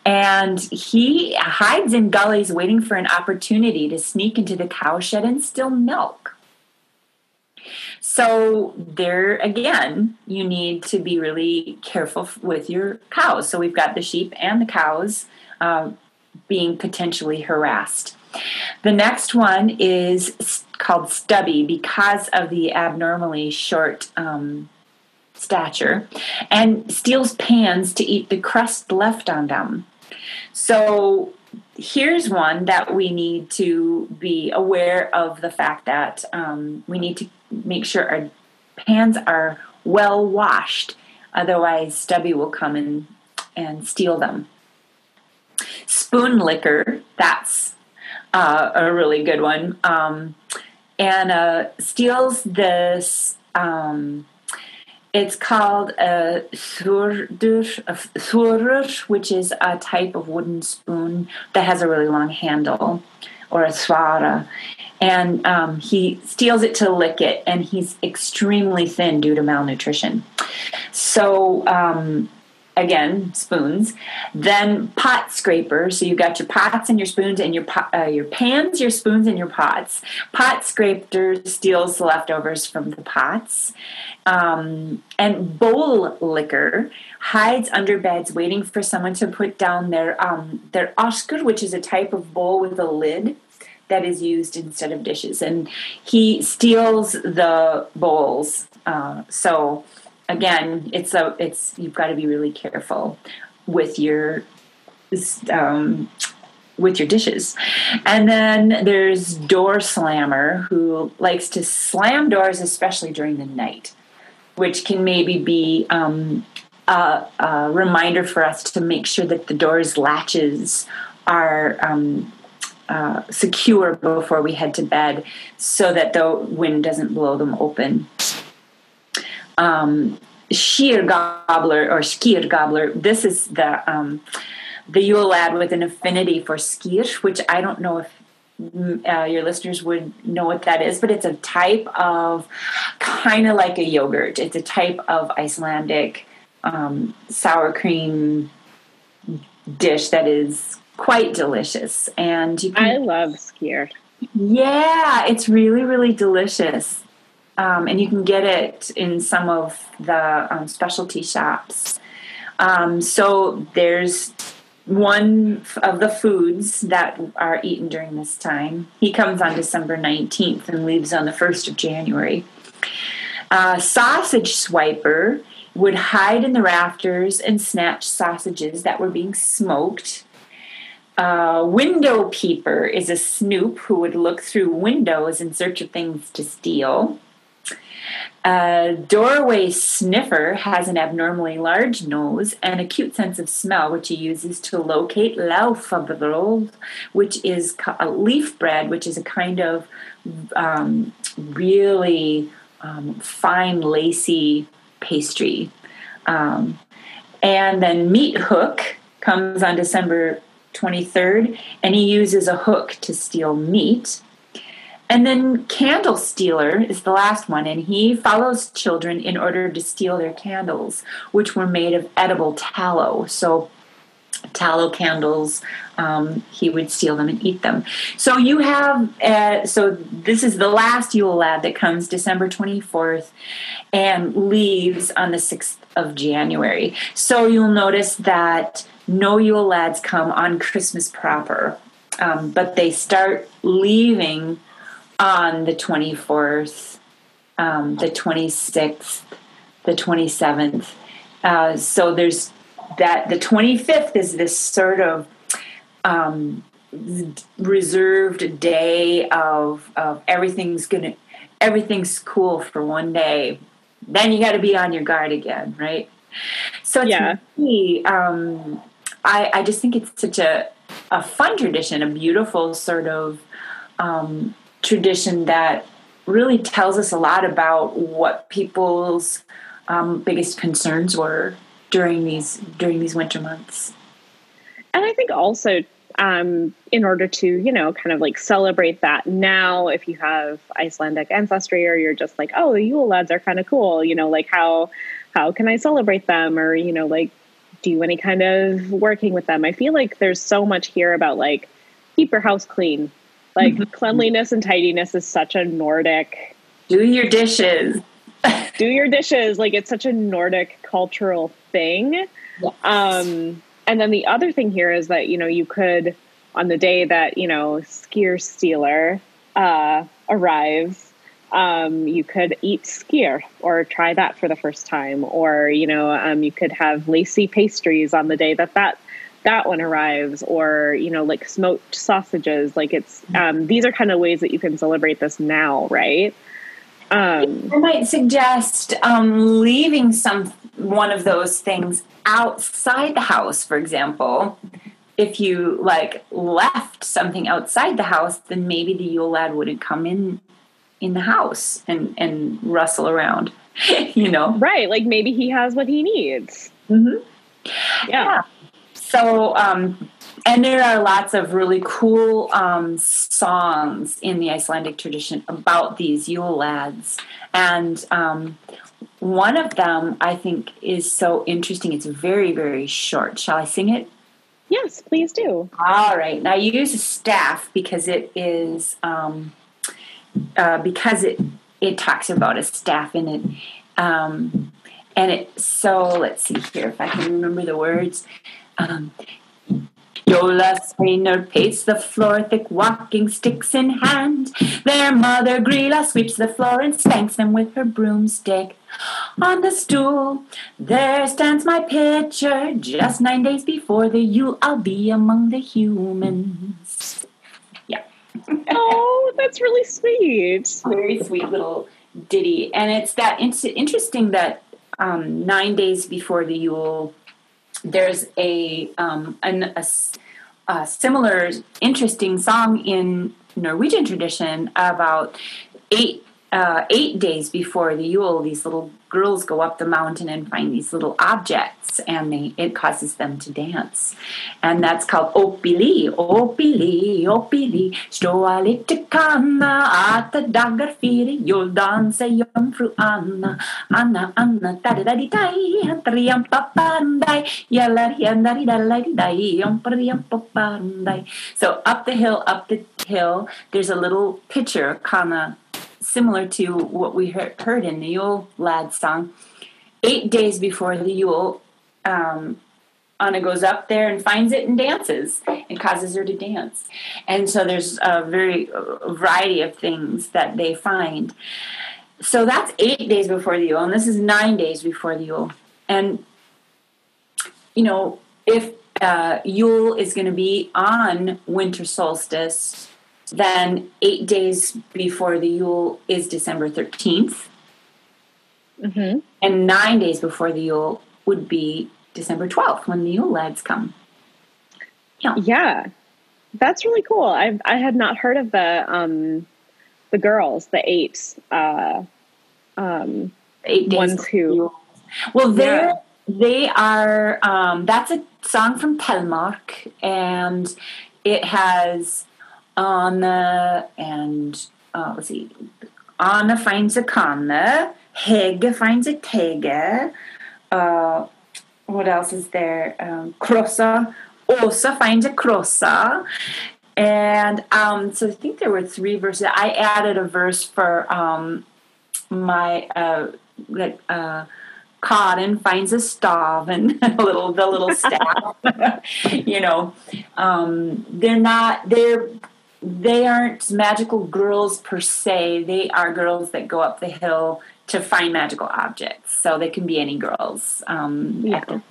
And he hides in gullies waiting for an opportunity to sneak into the cowshed and steal milk. So, there again, you need to be really careful with your cows. So, we've got the sheep and the cows uh, being potentially harassed. The next one is called Stubby because of the abnormally short um, stature and steals pans to eat the crust left on them. So here's one that we need to be aware of the fact that um, we need to make sure our pans are well washed. Otherwise, Stubby will come in and steal them. Spoon Licker, that's uh, a really good one. Um, and uh, steals this um, it's called a surdur, which is a type of wooden spoon that has a really long handle, or a swara. And um, he steals it to lick it, and he's extremely thin due to malnutrition. So, um, again spoons then pot scraper so you've got your pots and your spoons and your uh, your pans your spoons and your pots pot scraper steals the leftovers from the pots um, and bowl licker hides under beds waiting for someone to put down their um, their askur which is a type of bowl with a lid that is used instead of dishes and he steals the bowls uh, so again, it's a it's you've got to be really careful with your um, with your dishes. And then there's door slammer who likes to slam doors, especially during the night, which can maybe be um, a, a, reminder for us to make sure that the doors latches are. Um, uh, secure before we head to bed so that the wind doesn't blow them open um, sheer gobbler or skyr gobbler. This is the um, the Yule lad with an affinity for skyr, which I don't know if mm, uh, your listeners would know what that is, but it's a type of kind of like a yogurt. It's a type of Icelandic um, sour cream dish that is quite delicious. And you can, I love skyr. Yeah, it's really really delicious um, and you can get it in some of the um, specialty shops. Um, so there's one of the foods that are eaten during this time. He comes on December 19th and leaves on the 1st of January. Uh, sausage swiper would hide in the rafters and snatch sausages that were being smoked. Uh, window peeper is a snoop who would look through windows in search of things to steal. A doorway sniffer has an abnormally large nose and acute sense of smell, which he uses to locate laufabröd, which is a leaf bread, which is a kind of um, really um, fine, lacy pastry. Um, and then meat hook comes on December 23rd, and he uses a hook to steal meat. And then Candle Stealer is the last one, and he follows children in order to steal their candles, which were made of edible tallow. So, tallow candles, um, he would steal them and eat them. So, you have, uh, so this is the last Yule lad that comes December 24th and leaves on the 6th of January. So, you'll notice that no Yule lads come on Christmas proper, um, but they start leaving on the 24th, um, the 26th, the 27th. Uh, so there's that. The 25th is this sort of um, reserved day of, of everything's gonna everything's cool for one day. Then you got to be on your guard again, right? So yeah, me, um, I I just think it's such a a fun tradition, a beautiful sort of um, tradition that really tells us a lot about what people's um, biggest concerns were during these during these winter months. And I think also um, in order to you know kind of like celebrate that now, if you have Icelandic ancestry or you're just like oh the Yule lads are kind of cool, you know like how how can I celebrate them or you know like do any kind of working with them. I feel like there's so much here about like keep your house clean. Like mm-hmm. cleanliness and tidiness is such a Nordic. Do your dishes. Do your dishes. Like it's such a Nordic cultural thing. Yes. Um, and then the other thing here is that you know you could on the day that you know skyr stealer uh, arrives um, you could eat skyr or try that for the first time or you know um, you could have lacy pastries on the day that that that one arrives or you know like smoked sausages like it's um, these are kind of ways that you can celebrate this now right um, i might suggest um, leaving some one of those things outside the house for example if you like left something outside the house then maybe the yule lad wouldn't come in in the house and and rustle around you know right like maybe he has what he needs mm-hmm. yeah. yeah. so um and there are lots of really cool um, songs in the Icelandic tradition about these Yule lads. And um, one of them I think is so interesting. It's very, very short. Shall I sing it? Yes, please do. All right. Now, use a staff because it is um, uh, because it it talks about a staff in it. Um, and it so let's see here if I can remember the words. Um, Jólasveinar pace the floor, thick walking sticks in hand. Their mother Grýla sweeps the floor and spanks them with her broomstick. On the stool, there stands my picture. Just nine days before the Yule, I'll be among the humans Yeah. oh, that's really sweet. Very sweet little ditty, and it's that it's interesting that um, nine days before the Yule, there's a, um, an, a, a similar interesting song in Norwegian tradition about eight uh, eight days before the Yule. These little girls go up the mountain and find these little objects and they, it causes them to dance. And that's called Opili, Opili, Opili. Stå lite kanna att dagar fyra juldansa jungfru Anna. Anna, Anna, daddy daj, hantriam papandaj, yallar yandari dallari daj, yompriam. So up the hill, up the hill, there's a little pitcher, kana similar to what we heard in the Yule Lad song. Eight days before the Yule, um, Anna goes up there and finds it and dances and causes her to dance. And so there's a very a variety of things that they find. So that's eight days before the Yule, and this is nine days before the Yule. And, you know, if uh, Yule is going to be on winter solstice, then eight days before the Yule is December 13th. Mm-hmm. And nine days before the Yule would be December 12th when the Yule lads come. Yeah. Yeah. That's really cool. I I had not heard of the um the girls, the eight uh um eight days ones who Well they're yeah. they are um that's a song from Telemark and it has Anna and uh, let's see, Anna finds a Kanne, Hege finds a Tege. Uh, what else is there? Um, Krossa, Osa finds a Krossa. And um, so I think there were three verses. I added a verse for um, my uh, uh, Cotton finds a staff and a little the little staff. you know, um, they're not they're they aren't magical girls per se. They are girls that go up the hill to find magical objects. So they can be any girls. Um, yeah. The,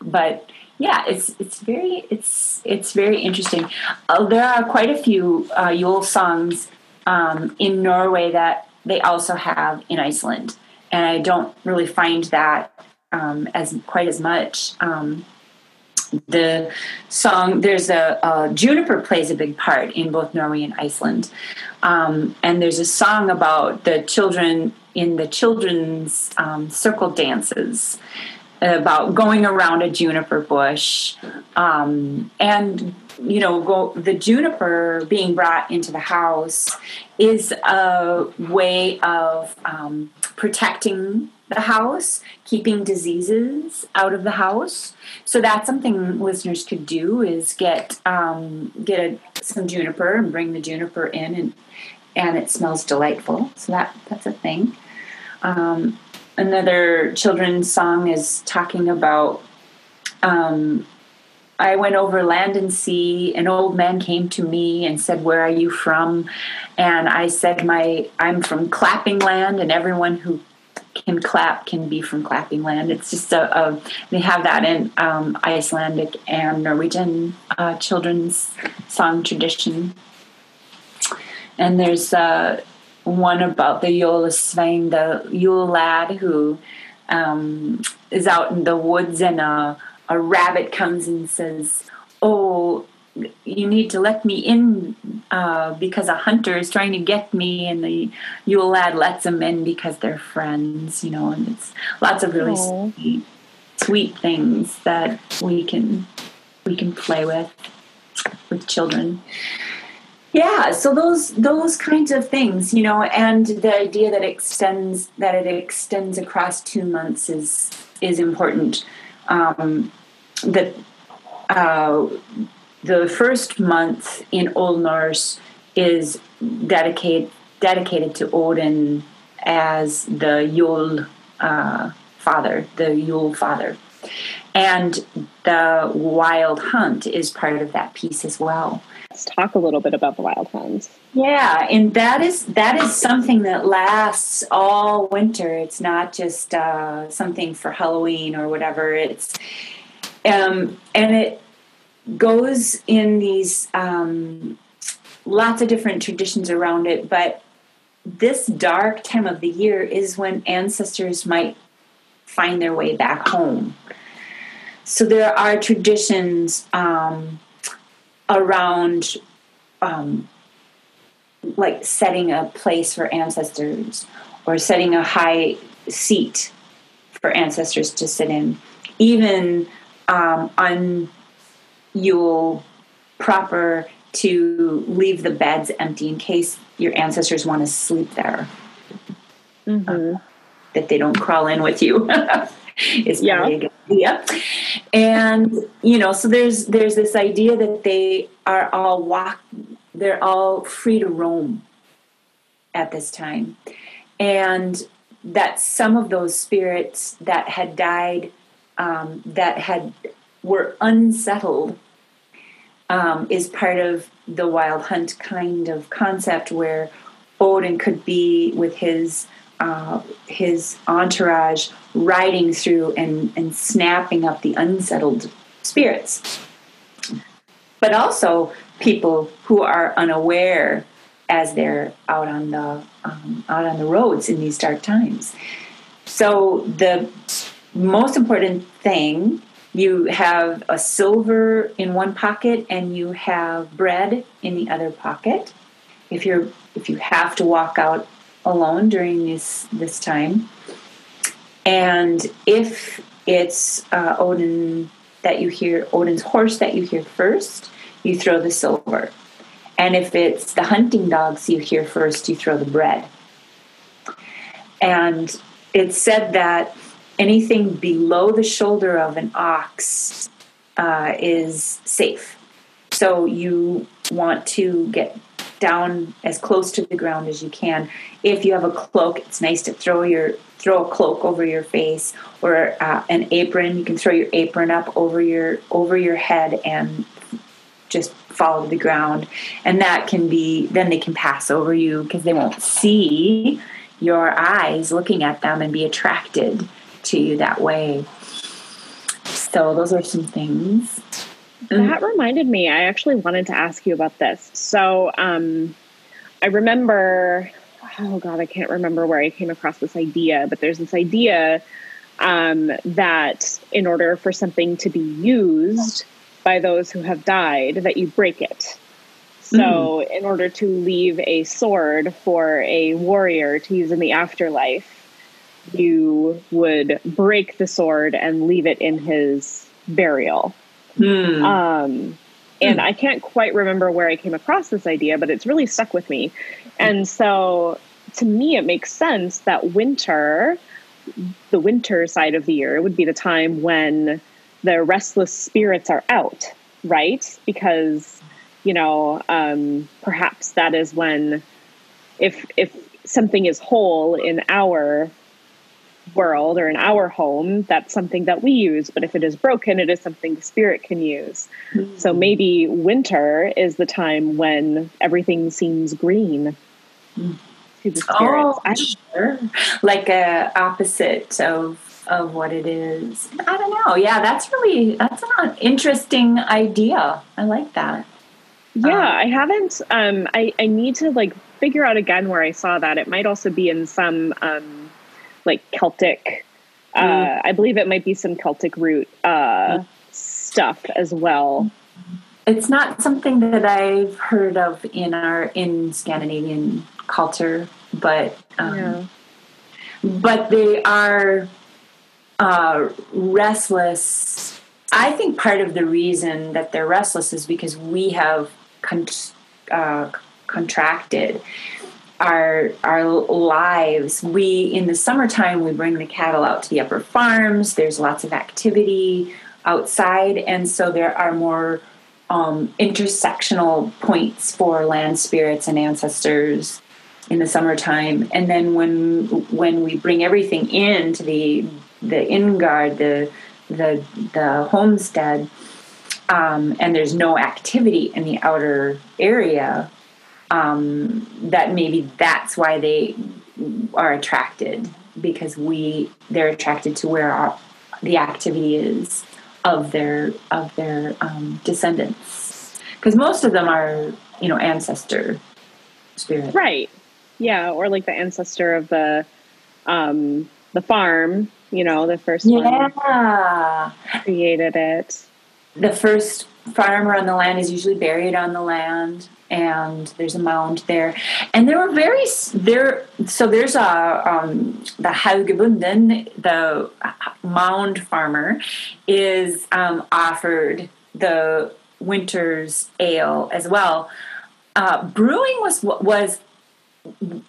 but yeah, it's it's very it's it's very interesting. Uh, there are quite a few uh, Yule songs um, in Norway that they also have in Iceland, and I don't really find that um, as quite as much. Um, the song there's a, a, juniper plays a big part in both norway and iceland. Um, and there's a song about the children in the children's um, circle dances about going around a juniper bush um, and you know go, the juniper being brought into the house is a way of um, protecting the house, keeping diseases out of the house. So that's something listeners could do is get um, get a, some juniper and bring the juniper in, and and it smells delightful. So that that's a thing. Um, another children's song is talking about. Um, I went over land and sea. An old man came to me and said, "Where are you from?" And I said, "My I'm from Clapping Land, and everyone who can clap can be from clapping land. It's just a, a they have that in um, Icelandic and Norwegian uh, children's song tradition. And there's uh, one about the Jólasvein, the Yule lad who um, is out in the woods and a, a rabbit comes and says, "Oh." You need to let me in uh, because a hunter is trying to get me, and the Yule lad lets him in because they're friends, you know, and it's lots of really sweet, sweet things that we can we can play with with children. Yeah, so those those kinds of things, you know, and the idea that extends that it extends across two months is is important. Um, that uh, the first month in Old Norse is dedicated dedicated to Odin as the Yule uh, father, the Yule father, and the Wild Hunt is part of that piece as well. Let's talk a little bit about the Wild Hunt. Yeah, and that is that is something that lasts all winter. It's not just uh, something for Halloween or whatever. It's um, and it goes in these um, lots of different traditions around it, but this dark time of the year is when ancestors might find their way back home. So there are traditions um, around um, like setting a place for ancestors or setting a high seat for ancestors to sit in, even um, on Yule proper to leave the beds empty in case your ancestors want to sleep there. Mm-hmm. Uh, that they don't crawl in with you is yeah. a good idea. And you know, so there's there's this idea that they are all walk they're all free to roam at this time. And that some of those spirits that had died um, that had were unsettled um, is part of the wild hunt kind of concept where Odin could be with his uh, his entourage riding through and, and snapping up the unsettled spirits. But also people who are unaware as they're out on the um, out on the roads in these dark times. So the most important thing you have a silver in one pocket and you have bread in the other pocket. If you're if you have to walk out alone during this this time. And if it's uh, odin that you hear odin's horse that you hear first you throw the silver. And if it's the hunting dogs you hear first you throw the bread. And it's said that anything below the shoulder of an ox uh, is safe. So you want to get down as close to the ground as you can. If you have a cloak, it's nice to throw your throw a cloak over your face or uh, an apron. You can throw your apron up over your over your head and just fall to the ground. And that can be then they can pass over you because they won't see your eyes looking at them and be attracted to you that way. So those are some things. That reminded me, I actually wanted to ask you about this. So um, I remember, oh God, I can't remember where I came across this idea, but there's this idea um, that in order for something to be used by those who have died, that you break it. So, mm. in order to leave a sword for a warrior to use in the afterlife, you would break the sword and leave it in his burial. Hmm. Um, and I can't quite remember where I came across this idea, but it's really stuck with me. And so to me, it makes sense that winter the winter side of the year, would be the time when the restless spirits are out, right? Because, you know, um, perhaps that is when, if if something is whole in our world or in our home, that's something that we use. But if it is broken, it is something the spirit can use. Mm-hmm. So maybe winter is the time when everything seems green. Mm-hmm to the. Oh, sure. Like a opposite of of what it is. I don't know. Yeah, that's really that's an interesting idea. I like that. Yeah, um, I haven't. Um, I I need to like figure out again where I saw that. It might also be in some um, like Celtic. Uh, mm. I believe it might be some Celtic root uh, mm. stuff as well. It's not something that I've heard of in our in Scandinavian culture, but um, yeah. but they are uh, restless. I think part of the reason that they're restless is because we have con- uh, contracted our our lives. We in the summertime we bring the cattle out to the upper farms. There's lots of activity outside, and so there are more um, intersectional points for land spirits and ancestors in the summertime, and then when when we bring everything into the the ingard, the the the homestead, um, and there's no activity in the outer area, um, that maybe that's why they are attracted because we they're attracted to where our, the activity is of their of their um, descendants because most of them are you know ancestor spirit right yeah, or like the ancestor of the um the farm, you know, the first yeah. one created it. The first farmer on the land is usually buried on the land and there's a mound there and there were very there so there's a um, the haugebunden the mound farmer is um, offered the winter's ale as well uh, brewing was was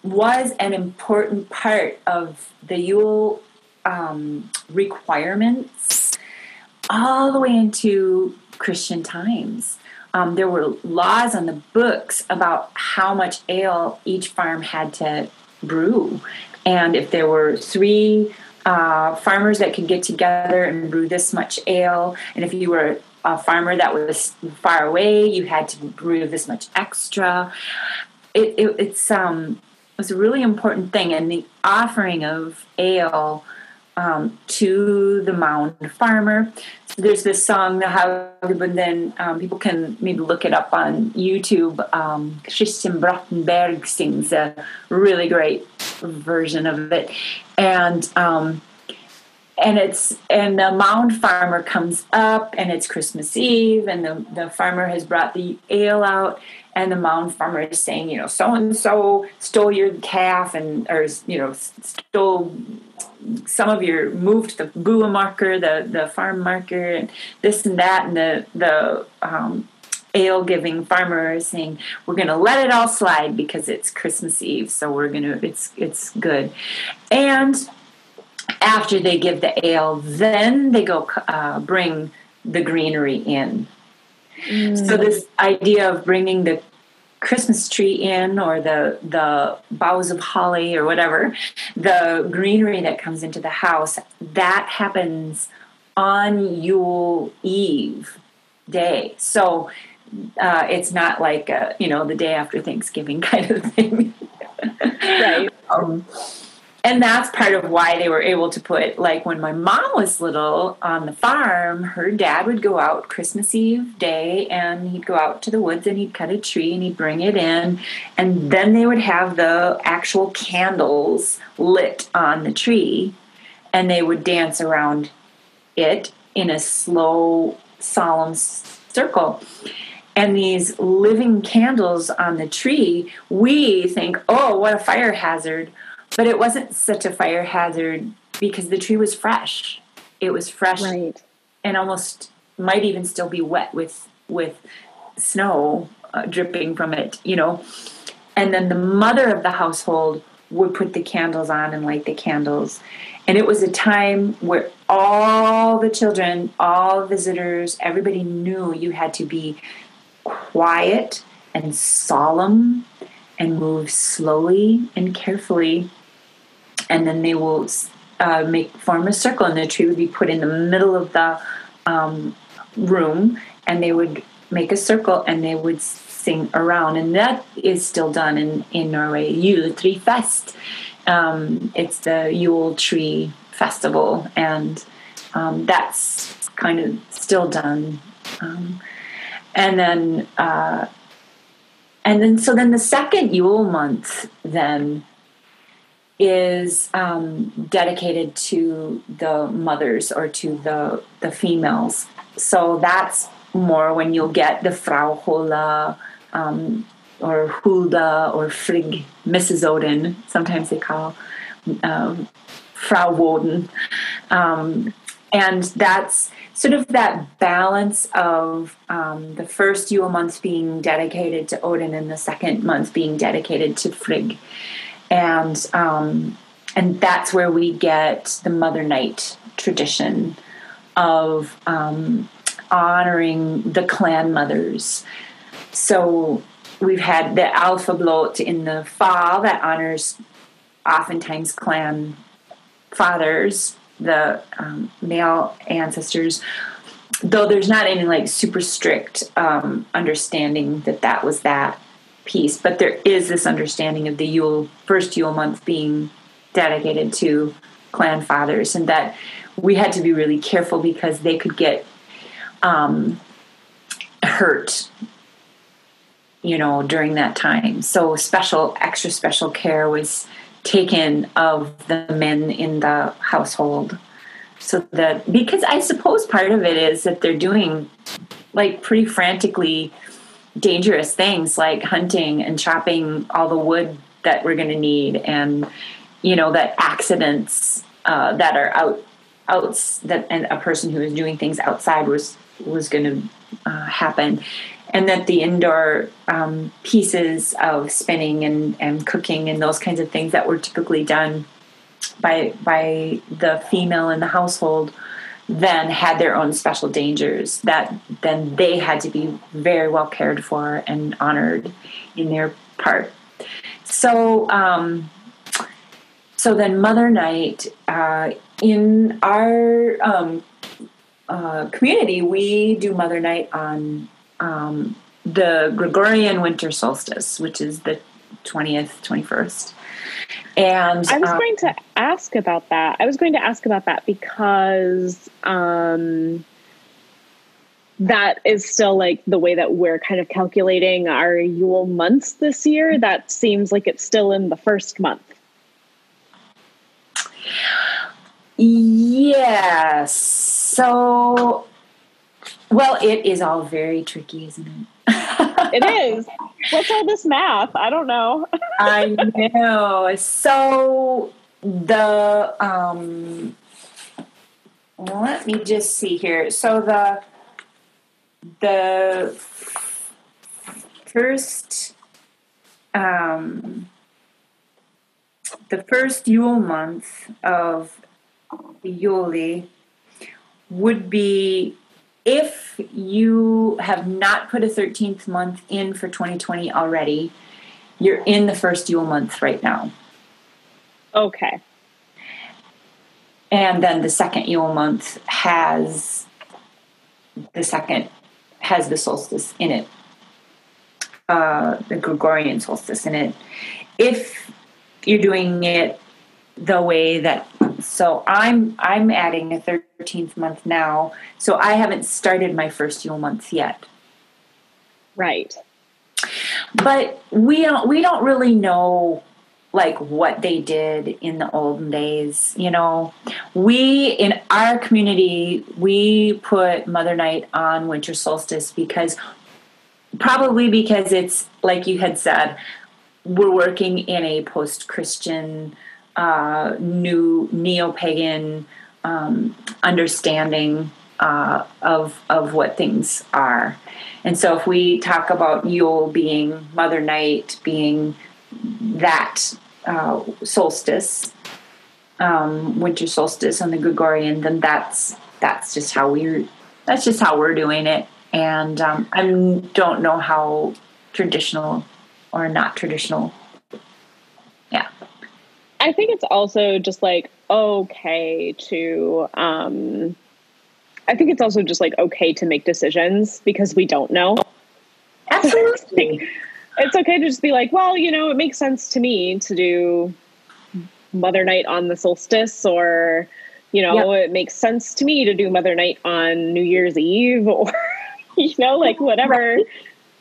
was an important part of the Yule um, requirements all the way into Christian times. Um, there were laws on the books about how much ale each farm had to brew. And if there were three uh, farmers that could get together and brew this much ale, and if you were a farmer that was far away, you had to brew this much extra it, it, it's um a really important thing, and the offering of ale um, to the mound farmer. So there's this song, Haugebunden, then um, people can maybe look it up on YouTube. Um, Kirsten Bråten Berg sings a really great version of it, and um, and it's and the mound farmer comes up, and it's Christmas Eve, and the the farmer has brought the ale out and the mound farmer is saying, you know, so and so stole your calf and or you know stole some of your moved the bua marker, the the farm marker, and this and that, and the the um, ale giving farmer is saying we're going to let it all slide because it's Christmas Eve, so we're going to it's it's good, and after they give the ale, then they go uh, bring the greenery in Mm. So this idea of bringing the Christmas tree in or the the boughs of holly or whatever, the greenery that comes into the house, that happens on Yule Eve day. So uh, it's not like a, you know the day after Thanksgiving kind of thing, right? Um, and that's part of why they were able to put like when my mom was little on the farm her dad would go out christmas eve day and he'd go out to the woods and he'd cut a tree and he'd bring it in. And then they would have the actual candles lit on the tree and they would dance around it in a slow solemn circle. And these living candles on the tree we think oh what a fire hazard but it wasn't such a fire hazard because the tree was fresh. It was fresh right. and almost might even still be wet with with snow uh, dripping from it, you know. And then the mother of the household would put the candles on and light the candles. And it was a time where all the children, all visitors, everybody knew you had to be quiet and solemn and move slowly and carefully. And then they will uh, make form a circle, and the tree would be put in the middle of the um, room, and they would make a circle and they would sing around, and that is still done in in Norway. Juletrefest. Um, it's the Yule Tree Festival, and um, that's kind of still done. Um, and then, uh, and then, so then the second Yule month then is um, dedicated to the mothers or to the the females. So that's more when you'll get the Frau Hola um, or Hulda or Frigg, Mrs. Odin. Sometimes they call um, Frau Woden, um, and that's sort of that balance of um, the first Yule month being dedicated to Odin and the second month being dedicated to Frigg and um, and that's where we get the Mother Night tradition of um, honoring the clan mothers. So we've had the álfablót in the fall that honors oftentimes clan fathers, the um, male ancestors. Though there's not any like super strict um, understanding that that was that piece, but there is this understanding of the Yule first Yule month being dedicated to clan fathers, and that we had to be really careful because they could get um, hurt, you know, during that time. So special, extra special care was taken of the men in the household so that because i suppose part of it is that they're doing like pretty frantically dangerous things like hunting and chopping all the wood that we're going to need and you know that accidents uh, that are out outs that and a person who is doing things outside was was going to uh, happen. And that the indoor um, pieces of spinning and, and cooking and those kinds of things that were typically done by by the female in the household then had their own special dangers that then they had to be very well cared for and honored in their part. So, um, so then Mother Night uh, in our um, uh, community, we do Mother Night on um, the Gregorian winter solstice, which is the twentieth, twenty first. And I was um, going to ask about that. I was going to ask about that because um, that is still like the way that we're kind of calculating our Yule months this year. That seems like it's still in the first month. Yes. So, well, it is all very tricky, isn't it? It is. What's all this math? I don't know. I know. So the um let me just see here. So the the first um the first Yule month of Yule would be if you have not put a 13th month in for 2020 already, you're in the first Yule month right now. Okay. And then the second Yule month has the second has the solstice in it, uh, the Gregorian solstice in it. If you're doing it the way that so i'm i'm adding a 13th month now. So i haven't started my first yule month yet. Right. But we don't we don't really know like what they did in the olden days you know? We in our community we put mother night on winter solstice because probably because it's like you had said we're working in a post-christian uh, new neo-pagan um, understanding uh, of of what things are. And so, if we talk about Yule being Mother Night, being that uh, solstice, um, winter solstice on the Gregorian, then that's that's just how we're that's just how we're doing it. And um, I don't know how traditional or not traditional. I think it's also just like okay to um I think it's also just like okay to make decisions because we don't know. Absolutely. it's okay to just be like, well, you know, it makes sense to me to do Mother Night on the solstice or you know, yep. it makes sense to me to do Mother Night on New Year's Eve or you know, like whatever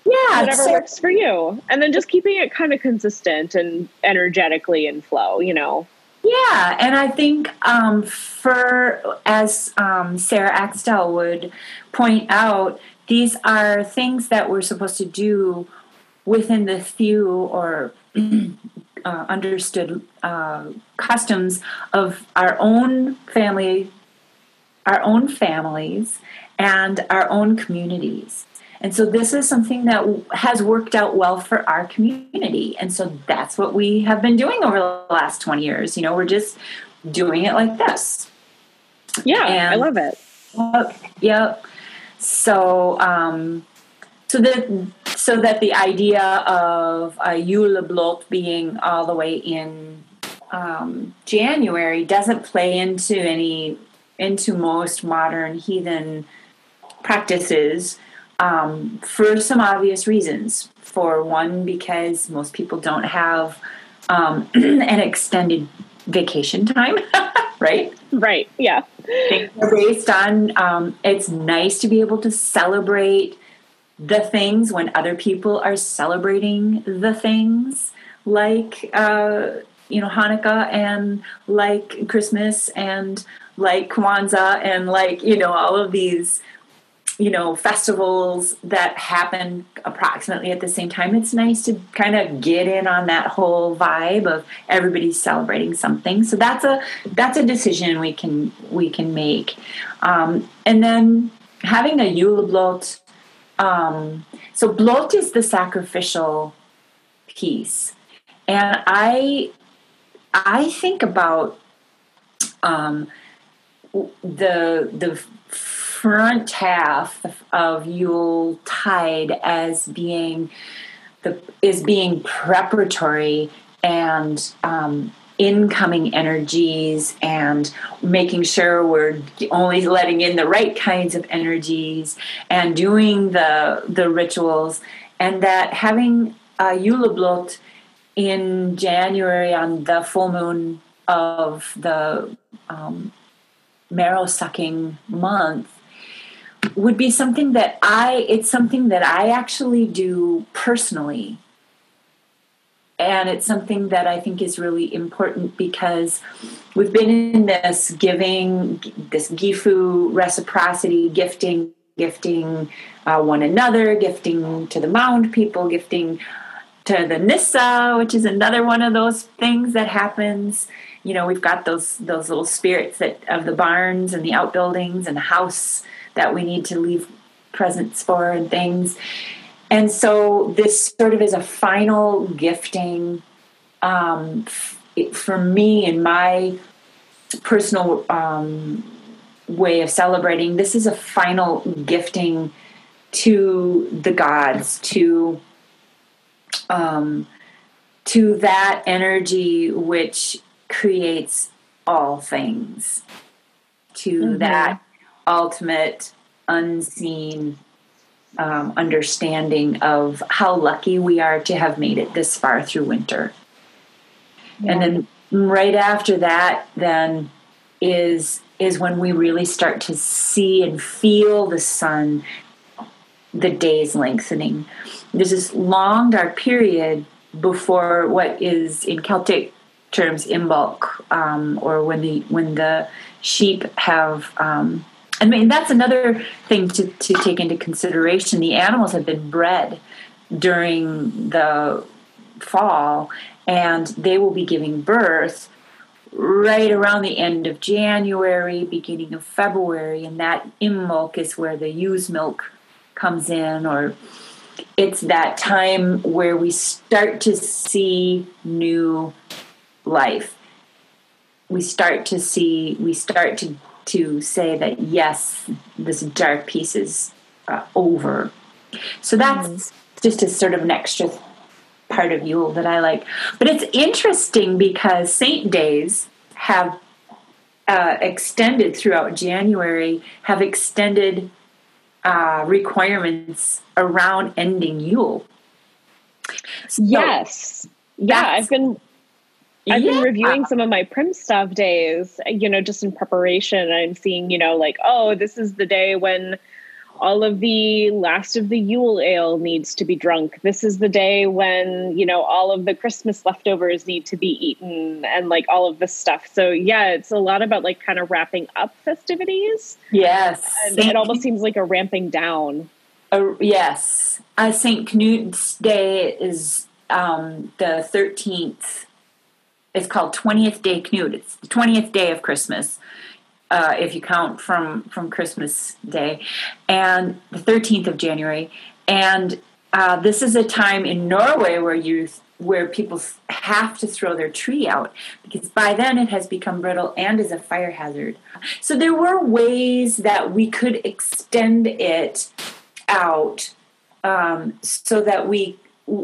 yeah whatever so, works for you. And then just keeping it kind of consistent and energetically in flow you know? Yeah and i think um, for as um, sarah axtell would point out these are things that we're supposed to do within the few or uh, understood uh, customs of our own family our own families and our own communities and so this is something that has worked out well for our community. And so that's what we have been doing over the last 20 years. You know, we're just doing it like this. Yeah, and, I love it. Yep. yep. So, um, so that so that the idea of a juleblot being all the way in um, January doesn't play into any into most modern heathen practices um, for some obvious reasons. For one, because most people don't have um, an extended vacation time, right? Right, yeah. based on um, it's nice to be able to celebrate the things when other people are celebrating the things like uh, you know Hanukkah and like Christmas and like Kwanzaa and like you know all of these you know festivals that happen approximately at the same time it's nice to kind of get in on that whole vibe of everybody's celebrating something. So that's a that's a decision we can we can make. Um, and then having a juleblot um, so blot is the sacrificial piece. And i i think about um, the the front half of Yuletide as being the is being preparatory and um, incoming energies and making sure we're only letting in the right kinds of energies and doing the the rituals. And that having a Juleblot in January on the full moon of the um, marrow sucking month would be something that I it's something that I actually do personally. And it's something that I think is really important because we've been in this giving, this gifu reciprocity, gifting, gifting uh, one another, gifting to the mound people, gifting to the Nissa, which is another one of those things that happens. You know, we've got those those little spirits that of the barns and the outbuildings and the house that we need to leave presents for and things. And so this sort of is a final gifting um, for me and my personal um, way of celebrating. This is a final gifting to the gods, to um, to that energy which creates all things, to mm-hmm. that ultimate unseen um, understanding of how lucky we are to have made it this far through winter. Yeah. And then right after that, then is is when we really start to see and feel the sun, the days lengthening. There's this long dark period before what is in Celtic terms imbolc, um, or when the when the sheep have um, I mean, that's another thing to, to take into consideration. The animals have been bred during the fall, and they will be giving birth right around the end of January, beginning of February, and that milk is where the ewe's milk comes in, or it's that time where we start to see new life, we start to see, we start to, to say that yes, this dark piece is uh, over. So that's mm-hmm. just a sort of an extra part of Yule that I like. But it's interesting because Saint days have uh, extended throughout January, have extended uh, requirements around ending Yule. So, yes. Yeah, I've been I've yeah. been reviewing some of my primstav days, you know, just in preparation. I'm seeing, you know, like, oh, this is the day when all of the last of the Yule ale needs to be drunk. This is the day when, you know, all of the Christmas leftovers need to be eaten and like all of this stuff. So, yeah, it's a lot about like kind of wrapping up festivities. Yes. And it almost seems like a ramping down. Uh, yes. Uh, St. Knut's Day is um, the 13th. It's called 20th Day Knut. It's the 20th day of Christmas uh, if you count from from Christmas Day, and the 13th of January. And uh, this is a time in Norway where you where people have to throw their tree out because by then it has become brittle and is a fire hazard. So there were ways that we could extend it out um, so that we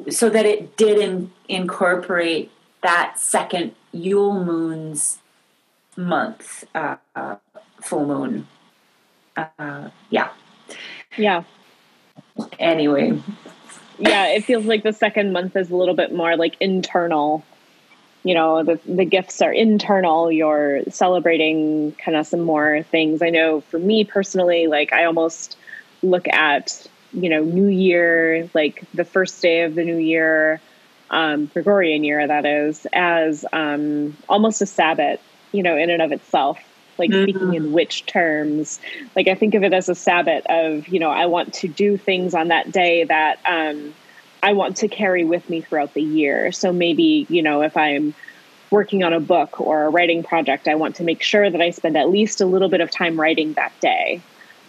so that it did in, incorporate that second Yule moon's month, uh, uh, full moon. Uh, yeah. Yeah. Anyway. Yeah, it feels like the second month is a little bit more like internal. You know, the the gifts are internal. You're celebrating kind of some more things. I know for me personally, like I almost look at you know New Year, like the first day of the new year, um, Gregorian year, that is, as um, almost a Sabbath you know, in and of itself. Like mm-hmm. speaking in which terms. Like I think of it as a Sabbath of, you know, I want to do things on that day that um, I want to carry with me throughout the year. So maybe, you know, if I'm working on a book or a writing project, I want to make sure that I spend at least a little bit of time writing that day.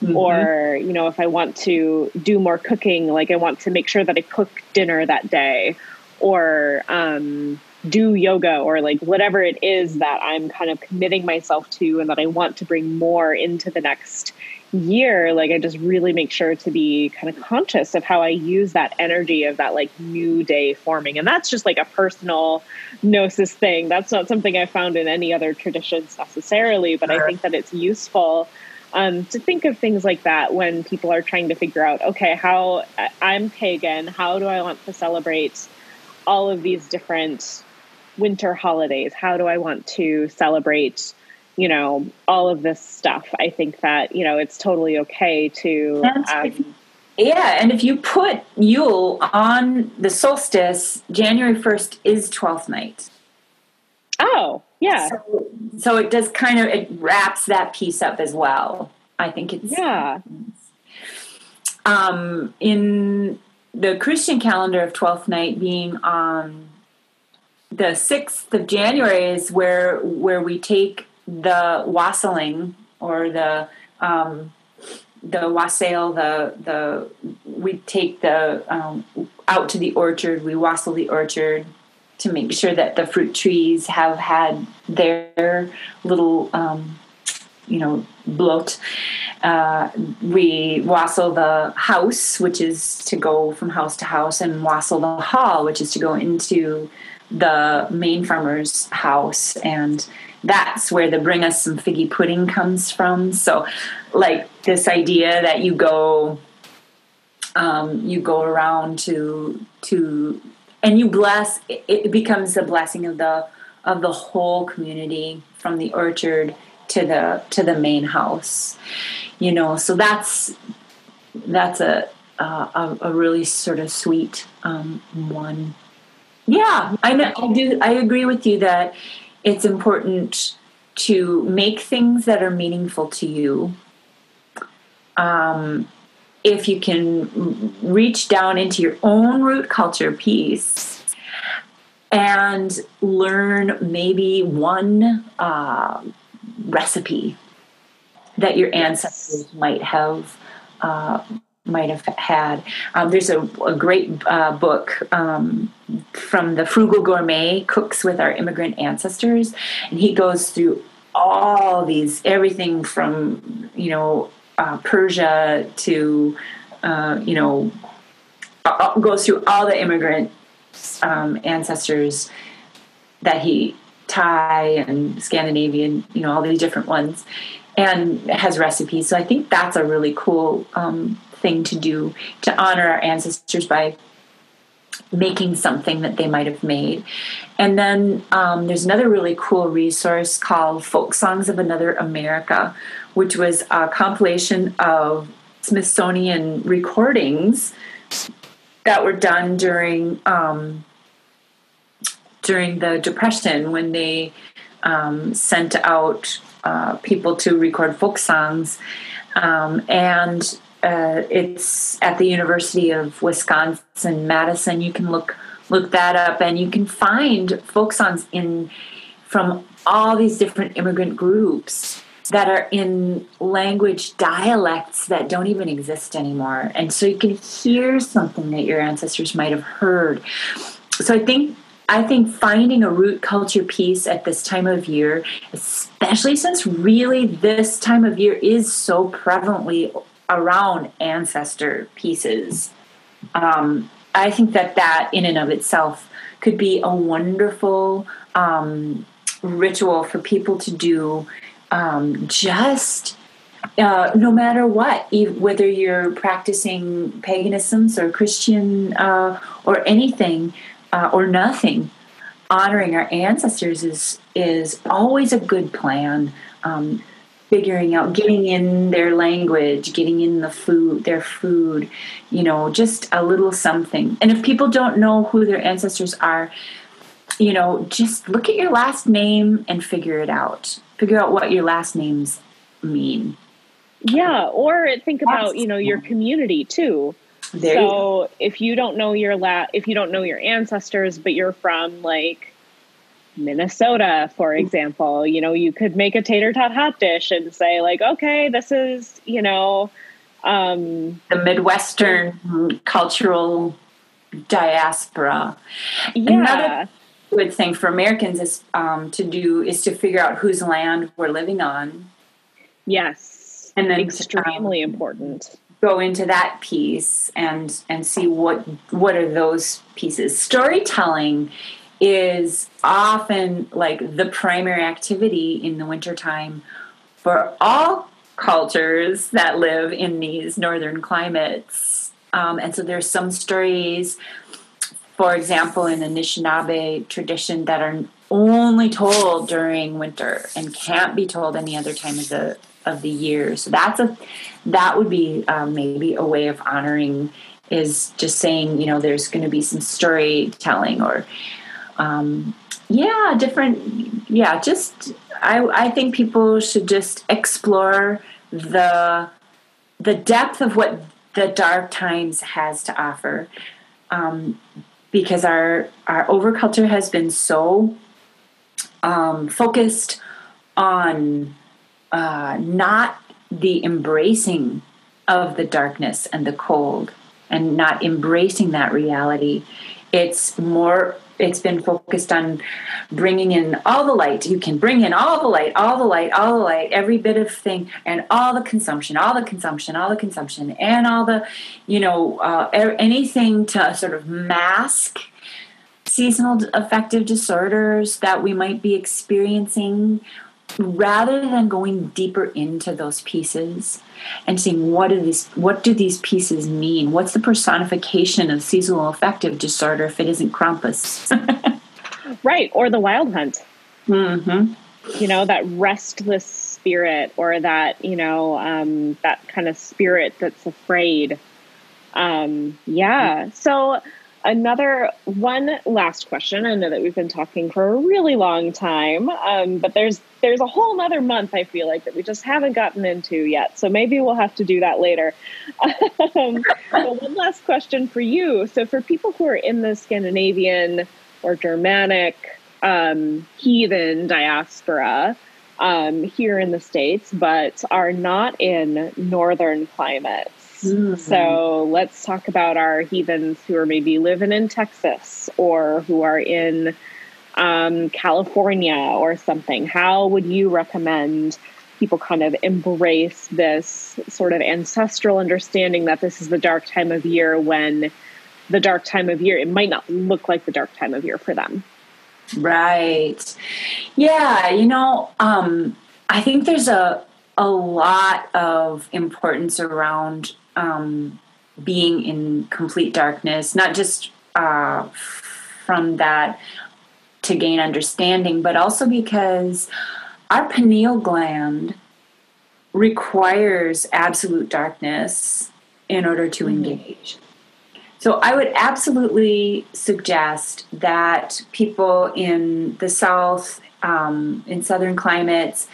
Mm-hmm. Or, you know, if I want to do more cooking, like I want to make sure that I cook dinner that day. Or, um, do yoga or like whatever it is that I'm kind of committing myself to and that I want to bring more into the next year, like I just really make sure to be kind of conscious of how I use that energy of that like new day forming. And that's just like a personal gnosis thing. That's not something I found in any other traditions necessarily, but I think that it's useful um, to think of things like that when people are trying to figure out, okay, how I'm pagan, how do I want to celebrate all of these different winter holidays. How do i want to celebrate you know all of this stuff? I think that you know it's totally okay to um, yeah and if you put yule on the solstice january 1st is 12th night. Oh yeah. So, so it does kind of it wraps that piece up as well. I think it's yeah. um in the christian calendar of 12th night being on the sixth of January is where where we take the wassailing or the um, the wassail the the we take the um, out to the orchard we wassail the orchard to make sure that the fruit trees have had their little um, you know blot uh, we wassail the house which is to go from house to house and wassail the hall which is to go into the main farmer's house and that's where the bring us some figgy pudding comes from. So like this idea that you go um, you go around to to and you bless it becomes a blessing of the of the whole community from the orchard to the to the main house you know so that's that's a a, a really sort of sweet um, one yeah, I. I do. I agree with you that it's important to make things that are meaningful to you. Um, if you can reach down into your own root culture piece and learn maybe one uh, recipe that your ancestors might have uh, might have had. Um, there's a, a great uh, book um, from the Frugal Gourmet Cooks with Our Immigrant Ancestors, and he goes through all these everything from you know uh, Persia to uh, you know goes through all the immigrant um, ancestors that he Thai and Scandinavian, you know, all these different ones, and has recipes. So I think that's a really cool um, thing to do to honor our ancestors by making something that they might have made. And then um, there's another really cool resource called Folk Songs of Another America, which was a compilation of Smithsonian recordings that were done during um, during the Depression when they um, sent out uh, people to record folk songs. Um, and uh, it's at the University of Wisconsin Madison. You can look look that up, and you can find folk songs in from all these different immigrant groups that are in language dialects that don't even exist anymore. And so you can hear something that your ancestors might have heard. So I think I think finding a root culture piece at this time of year, especially since really this time of year is so prevalently around ancestor pieces. Um, I think that that in and of itself could be a wonderful um, ritual for people to do um, just uh, no matter what, whether you're practicing paganisms or Christian uh, or anything uh, or nothing, honoring our ancestors is is always a good plan. Um, figuring out getting in their language getting in the food their food you know just a little something. And if people don't know who their ancestors are you know just look at your last name and figure it out. Figure out what your last names mean. Yeah or think about you know your community too there so you if you don't know your la if you don't know your ancestors but you're from like Minnesota, for example, you know, you could make a tater tot hot dish and say, like, okay, this is, you know, um, the Midwestern cultural diaspora. Yeah. Another good thing for Americans is um, to do is to figure out whose land we're living on. Yes, and then extremely um, important. Go into that piece and and see what what are those pieces. Storytelling is often like the primary activity in the wintertime for all cultures that live in these northern climates. Um, and so there's some stories, for example, in the Anishinaabe tradition that are only told during winter and can't be told any other time of the of the year. So that's a that would be um, maybe a way of honoring is just saying you know there's going to be some storytelling or um, yeah, different. Yeah, just I I think people should just explore the the depth of what the dark times has to offer, um, because our our overculture has been so um, focused on uh, not the embracing of the darkness and the cold and not embracing that reality. It's more it's been focused on bringing in all the light. You can bring in all the light, all the light, all the light, every bit of thing, and all the consumption, all the consumption, all the consumption, and all the, you know, uh, anything to sort of mask seasonal affective disorders that we might be experiencing rather than going deeper into those pieces and seeing what do these what do these pieces mean? What's the personification of seasonal affective disorder if it isn't krampus? Right or the wild hunt. Mm-hmm. you know that restless spirit or that you know um, that kind of spirit that's afraid. Um, yeah so another one last question. I know that we've been talking for a really long time, um, but there's there's a whole another month I feel like that we just haven't gotten into yet. So maybe we'll have to do that later. um, one last question for you. So for people who are in the Scandinavian or Germanic um, heathen diaspora um, here in the states, but are not in northern climates Mm-hmm. So let's talk about our heathens who are maybe living in Texas or who are in um, California or something. How would you recommend people kind of embrace this sort of ancestral understanding that this is the dark time of year when the dark time of year, it might not look like the dark time of year for them? Right. Yeah, you know, um, I think there's a a lot of importance around um, being in complete darkness, not just uh, from that to gain understanding, but also because our pineal gland requires absolute darkness in order to mm-hmm. engage. So I would absolutely suggest that people in the South, um, in southern climates,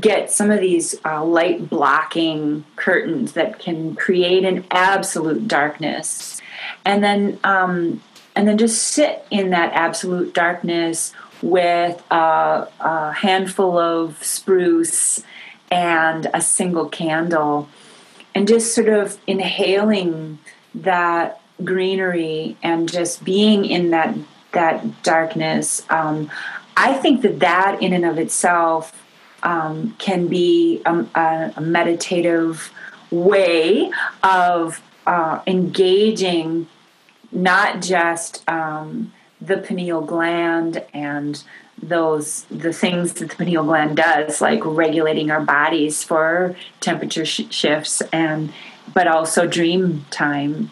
get some of these uh, light blocking curtains that can create an absolute darkness, and then um, and then just sit in that absolute darkness with a, a handful of spruce and a single candle, and just sort of inhaling that greenery and just being in that that darkness. Um, I think that that in and of itself um, can be a, a, a, meditative way of uh, engaging not just um, the pineal gland and those the things that the pineal gland does like regulating our bodies for temperature sh- shifts and but also dream time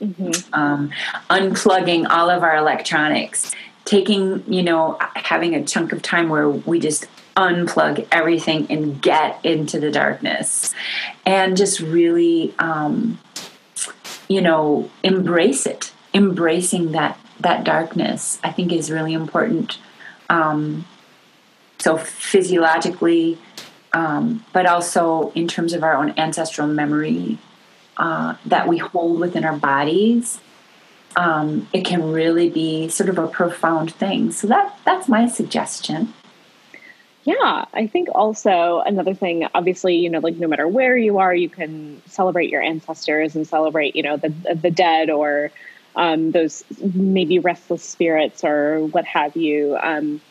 mm-hmm. um, unplugging all of our electronics taking you know having a chunk of time where we just unplug everything and get into the darkness and just really um, you know embrace it embracing that that darkness i think is really important um, so physiologically um, but also in terms of our own ancestral memory uh, that we hold within our bodies, um, it can really be sort of a profound thing. So that that's my suggestion. Yeah, I think also another thing, obviously, you know, like no matter where you are, you can celebrate your ancestors and celebrate, you know, the the dead or um, those maybe restless spirits or what have you um,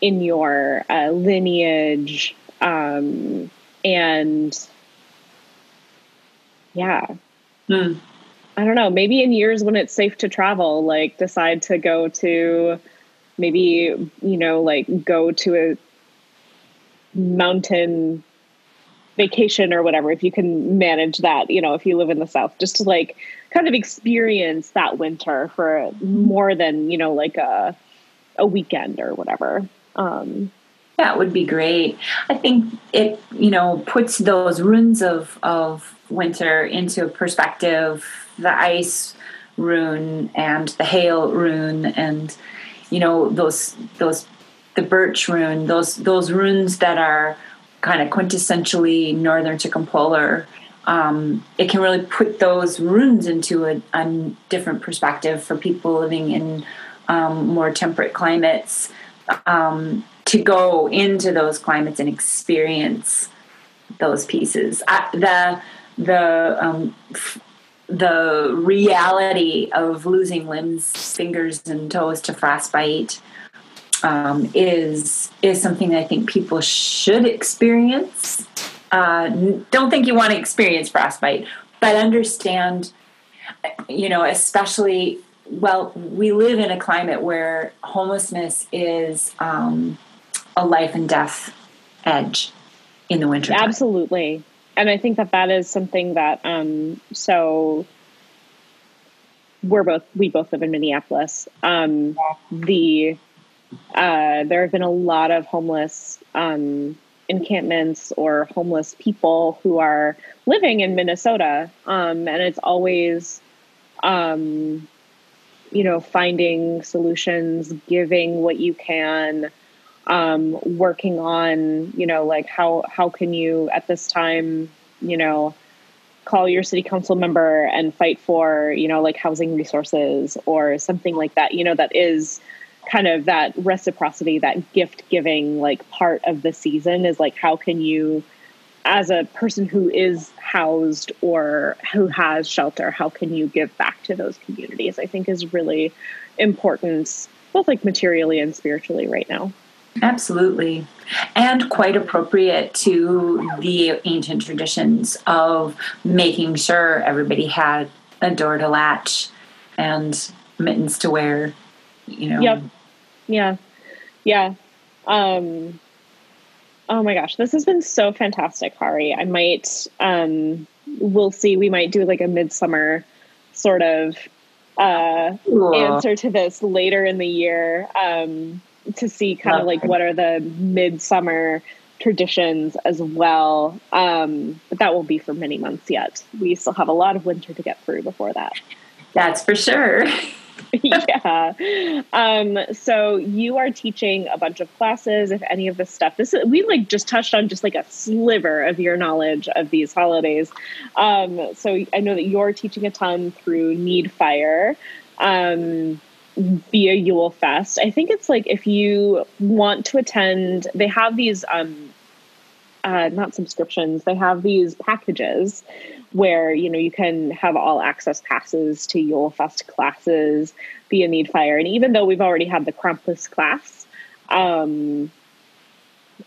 in your uh, lineage. Um, and yeah. Hmm. I don't know. Maybe in years when it's safe to travel, like decide to go to maybe, you know, like go to a mountain vacation or whatever, if you can manage that, you know, if you live in the South, just to like kind of experience that winter for more than, you know, like a, a weekend or whatever. Um, that would be great. I think it, you know, puts those runes of, of winter into perspective. The ice rune and the hail rune and, you know, those, those, the birch rune, those, those runes that are kind of quintessentially northern circumpolar. Um, it can really put those runes into a, a different perspective for people living in um, more temperate climates. Um, to go into those climates and experience those pieces. The the um, the reality of losing limbs, fingers, and toes to frostbite um, is is something that I think people should experience. Uh, don't think you want to experience frostbite, but understand, you know, especially well, we live in a climate where homelessness is um, a life and death edge in the winter. Absolutely. And I think that that is something that, um, so we're both, we both live in Minneapolis. Um, the, uh, there have been a lot of homeless, um, encampments or homeless people who are living in Minnesota. Um, and it's always, um, you know, finding solutions, giving what you can, um, working on, you know, like how how can you at this time, you know, call your city council member and fight for, you know, like housing resources or something like that. You know, that is kind of that reciprocity, that gift giving, like part of the season is like how can you as a person who is housed or who has shelter, how can you give back to those communities? I think is really important, both like materially and spiritually right now. Absolutely. And quite appropriate to the ancient traditions of making sure everybody had a door to latch and mittens to wear, you know. Yep. Yeah. Yeah. Um, oh my gosh, this has been so fantastic, Kari. I might, um, we'll see, we might do like a midsummer sort of uh, answer to this later in the year. Um, to see kind of like what are the midsummer traditions as well. Um, but that won't be for many months yet. We still have a lot of winter to get through before that. That's for sure. yeah. Um, so you are teaching a bunch of classes. If any of this stuff, this we like just touched on just like a sliver of your knowledge of these holidays. Um, so I know that you're teaching a ton through Need Fire. Um, via Yule Fest. I think it's like if you want to attend, they have these um uh not subscriptions, they have these packages where you know you can have all access passes to Yule Fest classes via Need Fire. And even though we've already had the Krampus class, um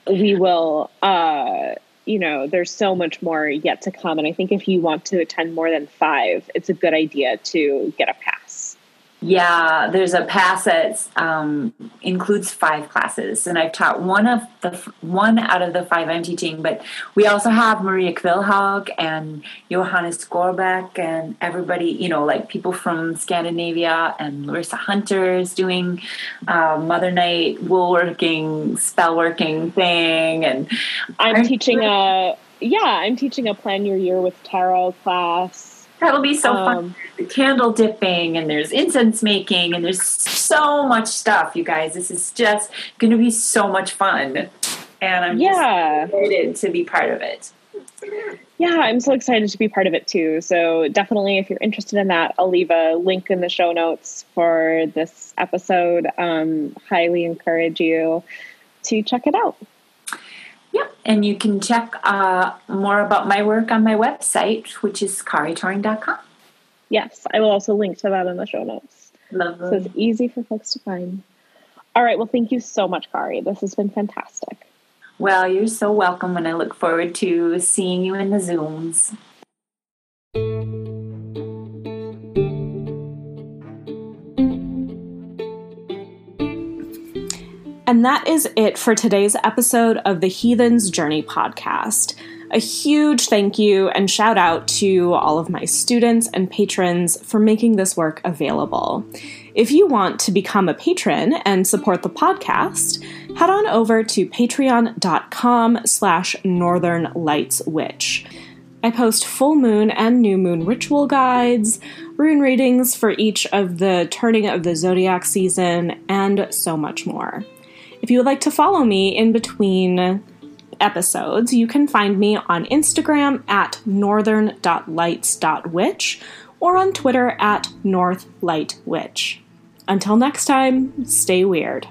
we will uh you know, there's so much more yet to come. And I think if you want to attend more than five, it's a good idea to get a pass. Yeah, there's a pass that um, includes five classes, and I've taught one of the one out of the five I'm teaching. But we also have Maria Kvilhaug and Johannes Gorbeck and everybody, you know, like people from Scandinavia and Larissa Hunter is doing uh, Mother Night woolworking, spellworking thing, and I'm teaching a yeah, I'm teaching a plan your year with tarot class That'll be so um, fun. The candle dipping and there's incense making and there's so much stuff, you guys. This is just going to be so much fun. And I'm yeah. excited to be part of it. Yeah, I'm so excited to be part of it too. So definitely, if you're interested in that, I'll leave a link in the show notes for this episode. Um, highly encourage you to check it out. Yep, and you can check uh, more about my work on my website, which is karitauring.com. Yes, I will also link to that in the show notes. Lovely. So it's easy for folks to find. All right, well, thank you so much, Kari. This has been fantastic. Well, you're so welcome, and I look forward to seeing you in the Zooms. And that is it for today's episode of the Heathen's Journey podcast. A huge thank you and shout out to all of my students and patrons for making this work available. If you want to become a patron and support the podcast, head on over to patreon.com slash northern lights witch. I post full moon and new moon ritual guides, rune readings for each of the turning of the zodiac season, and so much more. If you would like to follow me in between episodes, you can find me on Instagram at northern.lights.witch or on Twitter at northlightwitch. Until next time, stay weird.